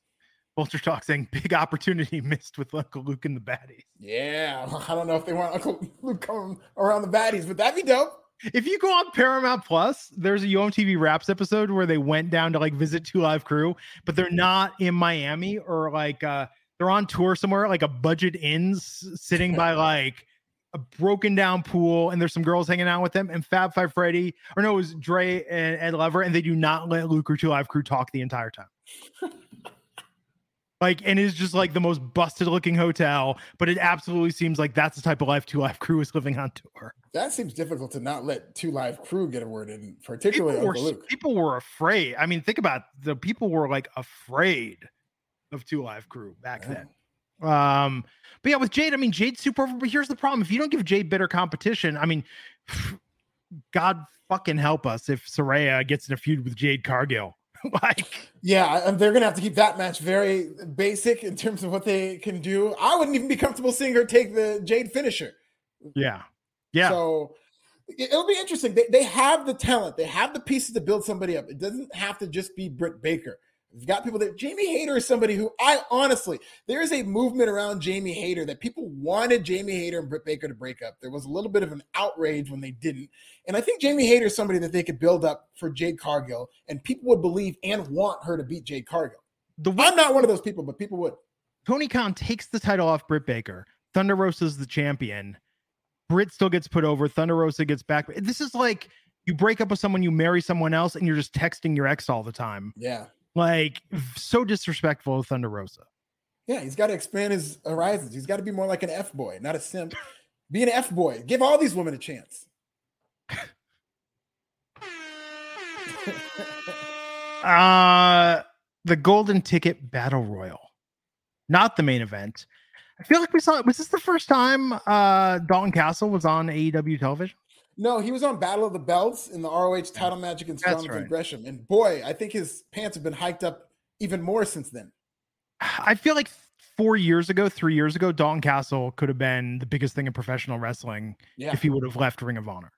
Vulture Talk saying big opportunity missed with Uncle Luke and the baddies. Yeah, I don't know if they want Uncle Luke coming around the baddies, but that'd be dope. If you go on Paramount Plus, there's a Yo! MTV Raps episode where they went down to like visit Two Live Crew, but they're not in Miami or like uh they're on tour somewhere, like a budget inns, sitting by like a broken down pool, and there's some girls hanging out with them. And Fab Five Freddy, or no, it was Dre and Ed Lover, and they do not let Luke or Two Live Crew talk the entire time. Like, and it's just like the most busted looking hotel, but it absolutely seems like that's the type of life Two Live Crew is living on tour. That seems difficult to not let two live crew get a word in, people particularly were, Luke. people were afraid. I mean, think about it. the people were like afraid of Two Live Crew back Yeah. then. Um, but yeah, with Jade, I mean, Jade's super over. But here's the problem: if you don't give Jade better competition, I mean, God fucking help us if Saraya gets in a feud with Jade Cargill. like, Yeah, and they're gonna have to keep that match very basic in terms of what they can do. I wouldn't even be comfortable seeing her take the Jade finisher. yeah, yeah, So it- it'll be interesting. They, they have the talent, they have the pieces to build somebody up. It doesn't have to just be Britt Baker. You've got people that Jamie Hayter is somebody who I honestly, there is a movement around Jamie Hayter that people wanted Jamie Hayter and Britt Baker to break up. There was a little bit of an outrage when they didn't. And I think Jamie Hayter is somebody that they could build up for Jade Cargill, and people would believe and want her to beat Jade Cargill. the way I'm not one of those people, but people would. Tony Khan takes the title off Britt Baker. Thunder Rosa's the champion. Britt still gets put over. Thunder Rosa gets back. This is like you break up with someone, you marry someone else, and you're just texting your ex all the time. Yeah. Like so disrespectful to Thunder Rosa. Yeah, he's got to expand his horizons. He's got to be more like an F boy, not a simp. Be an F boy. Give all these women a chance. Uh the Golden Ticket Battle Royal, not the main event. I feel like we saw. It. Was this the first time uh Dalton Castle was on AEW television? No, he was on Battle of the Belts in the ROH title match against That's Jonathan right. Gresham. And boy, I think his pants have been hiked up even more since then. I feel like four years ago, three years ago, Dalton Castle could have been the biggest thing in professional wrestling Yeah. if he would have left Ring of Honor.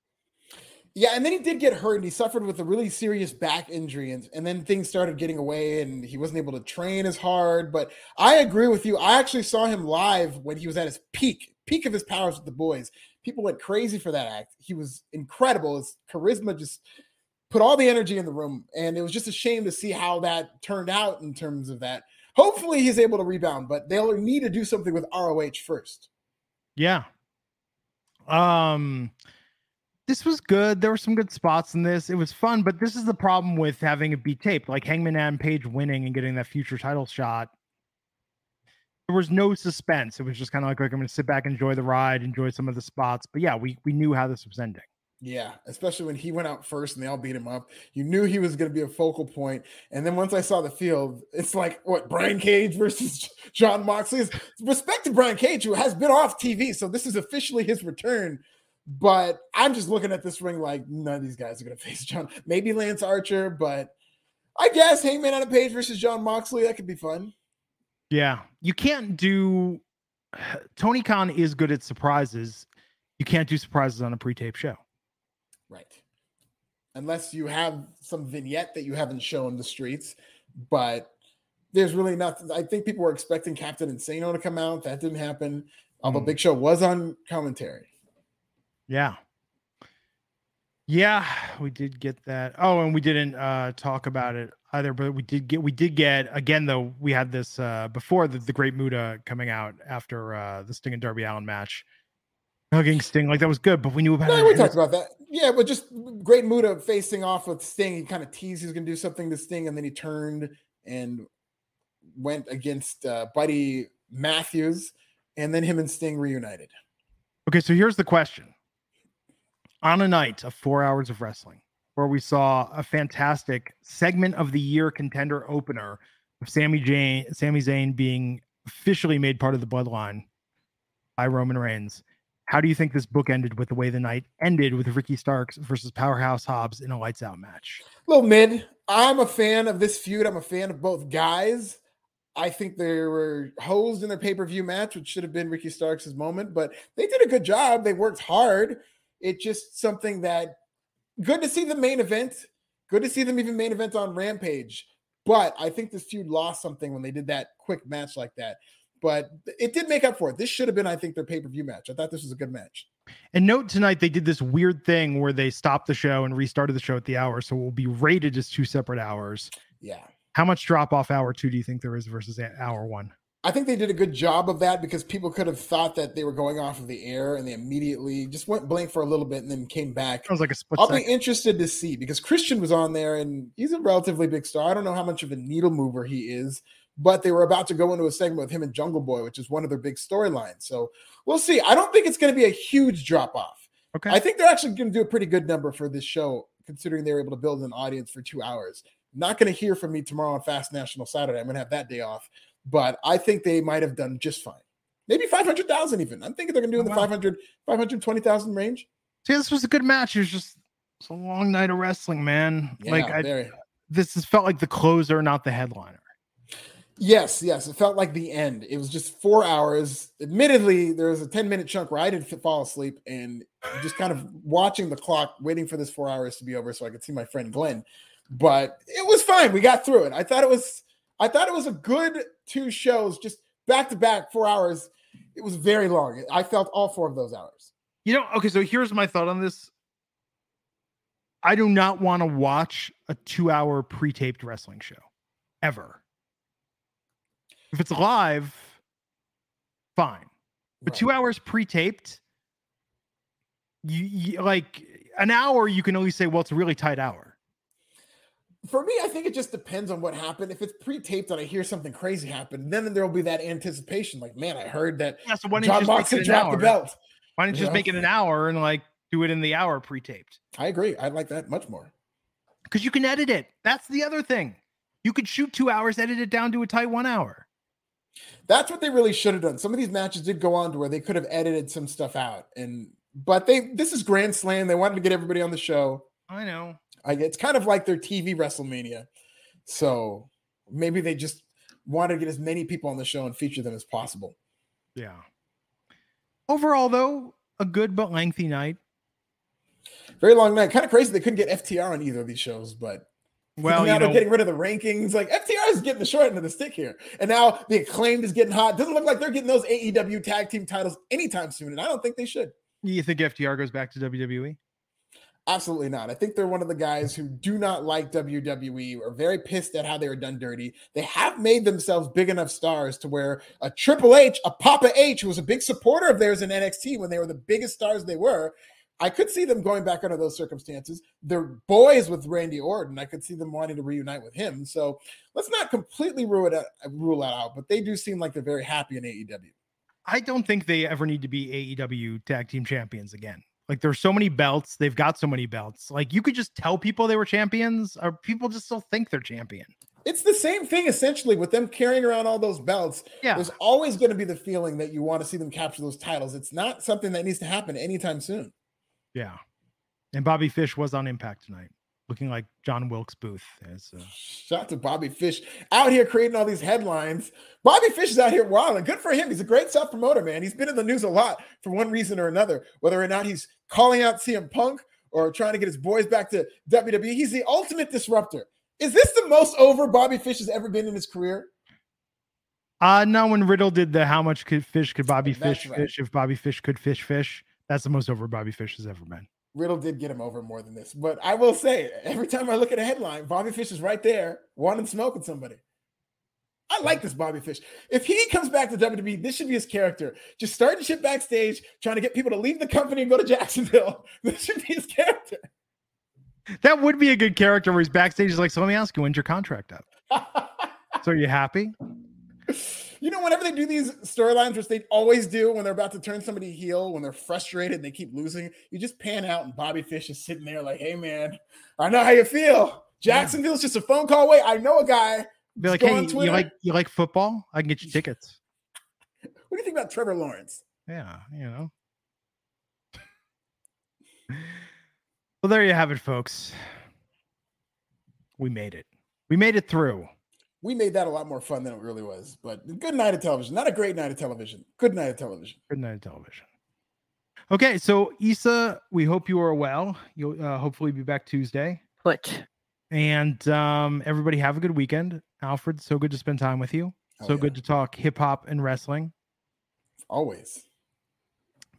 Yeah, and then he did get hurt and he suffered with a really serious back injury and, and then things started getting away and he wasn't able to train as hard. But I agree with you. I actually saw him live when he was at his peak, peak of his powers with the boys. People went crazy for that act. He was incredible. His charisma just put all the energy in the room. And it was just a shame to see how that turned out in terms of that. Hopefully he's able to rebound, but they'll need to do something with ROH first. Yeah. Um this was good. There were some good spots in this. It was fun, but this is the problem with having it be taped. Like Hangman Adam Page winning and getting that future title shot. There was no suspense. It was just kind of like, like I'm going to sit back, enjoy the ride, enjoy some of the spots. But yeah, we we knew how this was ending. Yeah, especially when he went out first and they all beat him up. You knew he was going to be a focal point. And then once I saw the field, it's like what Brian Cage versus Jon Moxley respect to Brian Cage, who has been off TV. So this is officially his return. But I'm just looking at this ring like none of these guys are going to face Jon. Maybe Lance Archer, but I guess Hangman on a page versus Jon Moxley that could be fun. Yeah, you can't do. Tony Khan is good at surprises. You can't do surprises on a pre-tape show. Right. Unless you have some vignette that you haven't shown the streets, but there's really nothing. I think people were expecting Captain Insano to come out. That didn't happen. Although Mm. Big Show was on commentary. Yeah. Yeah, we did get that. Oh, and we didn't uh talk about it either, but we did get we did get again though we had this uh before the, the great Muta coming out after uh the Sting and Darby Allin match. Hugging Sting like that was good, but we knew about No, it. we talked about that. Yeah, but just great Muta facing off with Sting. He kind of teased he was going to do something to Sting, and then he turned and went against uh, Buddy Matthews, and then him and Sting reunited. Okay, so here's the question. On a night of four hours of wrestling, where we saw a fantastic segment of the year contender opener of Sammy Jane, Sami Zayn being officially made part of the bloodline by Roman Reigns. How do you think this book ended with the way the night ended with Ricky Starks versus Powerhouse Hobbs in a lights out match? little mid. I'm a fan of this feud. I'm a fan of both guys. I think they were hosed in their pay per view match, which should have been Ricky Starks' moment, but they did a good job. They worked hard. It's just something that good to see the main event. Good to see them even main event on Rampage. But I think this feud lost something when they did that quick match like that. But it did make up for it. This should have been, I think, their pay per view match. I thought this was a good match. And note tonight they did this weird thing where they stopped the show and restarted the show at the hour, so it will be rated as two separate hours. Yeah. How much drop off hour two do you think there is versus hour one? I think they did a good job of that because people could have thought that they were going off of the air and they immediately just went blank for a little bit and then came back. Sounds like a split I'll second. be interested to see because Christian was on there and he's a relatively big star. I don't know how much of a needle mover he is, but they were about to go into a segment with him and Jungle Boy, which is one of their big storylines. So we'll see. I don't think it's going to be a huge drop off. Okay. I think they're actually going to do a pretty good number for this show, considering they were able to build an audience for two hours. Not going to hear from me tomorrow on Fast National Saturday. I'm going to have that day off, but I think they might have done just fine. Maybe 500,000 even. I'm thinking they're going to do in the Oh, wow. 500, 520,000 range. See, this was a good match. It was just it's a long night of wrestling, man. Yeah, like I, this has felt like the closer, not the headliner. Yes, yes. It felt like the end. It was just four hours. Admittedly, there was a 10 minute chunk where I didn't fall asleep and just kind of watching the clock, waiting for this four hours to be over so I could see my friend Glenn. But it was fine. We got through it. I thought it was I thought it was a good two shows, just back to back, four hours. It was very long. I felt all four of those hours. You know, okay, so here's my thought on this. I do not want to watch a two hour pre taped wrestling show ever. If it's live, fine. But Right. two hours pre taped, you, you like an hour, you can only say, well, it's a really tight hour. For me, I think it just depends on what happened. If it's pre-taped and I hear something crazy happen, then there will be that anticipation. Like, man, I heard that Yeah, so why don't Jon you just Moxley make it an dropped hour? the belt. Why don't you just Yeah. make it an hour and like do it in the hour pre taped? I agree. I like that much more. Because you can edit it. That's the other thing. You could shoot two hours, edit it down to a tight one hour. That's what they really should have done. Some of these matches did go on to where they could have edited some stuff out, and but they this is Grand Slam. They wanted to get everybody on the show. I know. I it's kind of like their TV WrestleMania, so maybe they just want to get as many people on the show and feature them as possible. Yeah. Overall, though, a good but lengthy night. Very long night. Kind of crazy they couldn't get FTR on either of these shows, but Well, now you they're know, getting rid of the rankings. Like FTR is getting the short end of the stick here, and now the acclaimed is getting hot. Doesn't look like they're getting those AEW tag team titles anytime soon, and I don't think they should. you think FTR goes back to? WWE? Absolutely not. I think they're one of the guys who do not like WWE or very pissed at how they were done dirty. They have made themselves big enough stars to where a Triple H, a Papa H, who was a big supporter of theirs in NXT when they were the biggest stars they were. I could see them going back under those circumstances. They're boys with Randy Orton. I could see them wanting to reunite with him. So let's not completely rule it out, rule that out, but they do seem like they're very happy in AEW. I don't think they ever need to be AEW tag team champions again. Like there's so many belts, they've got so many belts. Like you could just tell people they were champions, or people just still think they're champion. It's the same thing essentially with them carrying around all those belts. Yeah. There's always going to be the feeling that you want to see them capture those titles. It's not something that needs to happen anytime soon. Yeah. And Bobby Fish was on Impact tonight, looking like John Wilkes Booth. As, uh, Shout to Bobby Fish out here creating all these headlines. Bobby Fish is out here wild and good for him. He's a great self promoter, man. He's been in the news a lot for one reason or another, whether or not he's calling out CM Punk or trying to get his boys back to WWE. He's the ultimate disruptor. Is this the most over Bobby Fish has ever been in his career? uh no, when Riddle did the how much could fish could Bobby That's Fish right. fish if Bobby Fish could fish fish? That's the most over Bobby Fish has ever been. Riddle did get him over more than this, but I will say every time I look at a headline, Bobby Fish is right there wanting to smoke with somebody. I like this Bobby Fish. If he comes back to WWE, this should be his character. Just starting shit backstage, trying to get people to leave the company and go to Jacksonville. This should be his character. That would be a good character where he's backstage. He's like, so let me ask you, when's your contract up? So are you happy? you know, whenever they do these storylines, which they always do when they're about to turn somebody heel, when they're frustrated and they keep losing, you just pan out and Bobby Fish is sitting there like, hey man, I know how you feel. Jacksonville's just a phone call away. I know a guy. Be like, hey, you like you like football? I can get you tickets. What do you think about Trevor Lawrence? Yeah, you know. Well, there you have it, folks. We made it. We made it through. We made that a lot more fun than it really was. But good night of television. Not a great night of television. Good night of television. Good night, of television. Okay, so Issa, we hope you are well. You'll uh, hopefully be back Tuesday. Put. And um, everybody have a good weekend. Alfred, so good to spend time with you. Oh, so yeah. good to talk hip hop and wrestling. Always.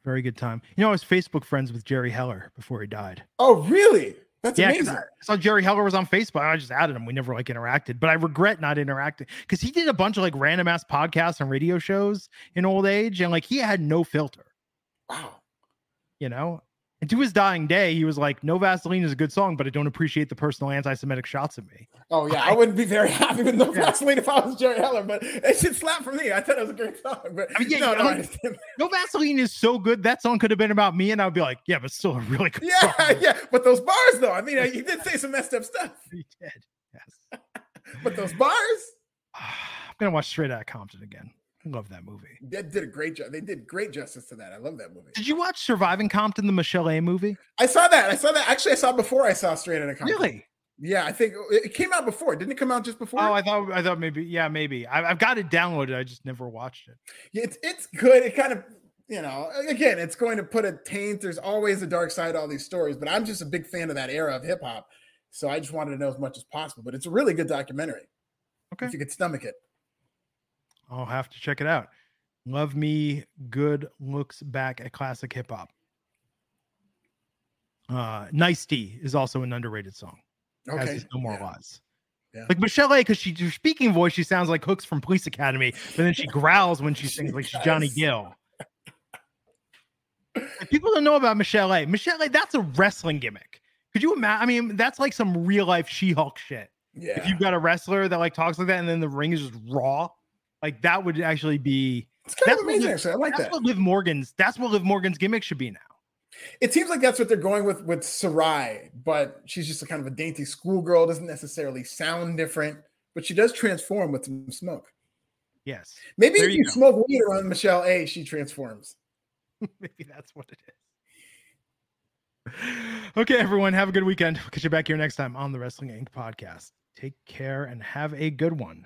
Very good time. You know, I was Facebook friends with Jerry Heller before he died. Oh, really? That's Yeah, amazing. I saw Jerry Heller was on Facebook. I just added him. We never like interacted, but I regret not interacting because he did a bunch of like random ass podcasts and radio shows in old age, and like he had no filter, Wow. you know. And to his dying day, he was like, "No Vaseline is a good song, but I don't appreciate the personal anti-Semitic shots at me." Oh yeah, I wouldn't be very happy with no Yeah. Vaseline if I was Jerry Heller, but it should slap for me. I thought it was a great song, but I mean, yeah, no, no, I like-. No Vaseline is so good that song could have been about me, and I'd be like, "Yeah, but still a really good yeah, song." yeah. But those bars, though, I mean, you did say some messed up stuff, he did. Yes. but those bars, I'm gonna watch Straight Outta Compton again. Love that movie. they did a great job. They did great justice to that. I love that movie. Did you watch Surviving Compton, the Michel'le movie? I saw that. I saw that. Actually, I saw it before I saw Straight Outta Compton. Really? Yeah, I think oh, it came out before. Didn't it come out just before? Oh, I thought I thought maybe yeah, maybe. I, I've got it downloaded. I just never watched it. Yeah, it's it's good. It kind of you know again, it's going to put a taint. There's always a dark side to all these stories, but I'm just a big fan of that era of hip hop, so I just wanted to know as much as possible. But it's a really good documentary. Okay. if you could stomach it. I'll have to check it out. Love me good looks back at classic hip hop. Uh, Nicety is also an underrated song. Okay, No More yeah. Lies. Yeah. Like Michel'le, because she her speaking voice, she sounds like Hooks from Police Academy, but then she growls when she sings like she's Johnny. Gill. People don't know about Michel'le. Michelle A, that's a wrestling gimmick. Could you imagine? I mean, that's like some real life She Hulk shit. Yeah, If you've got a wrestler that like talks like that and then the ring is just raw, like that would actually be it's kind that's of amazing. the- Actually, I like that's that. what Liv Morgan's that's what Liv Morgan's gimmick should be now. It seems like that's what they're going with with Sarai, but she's just a kind of a dainty schoolgirl. Doesn't necessarily sound different, but she does transform with some smoke. Yes. Maybe There if you you smoke weed around Michel'le, she transforms. Maybe that's what it is. Okay, everyone, have a good weekend. We'll catch you back here next time on the Wrestling Inc. podcast. Take care and have a good one.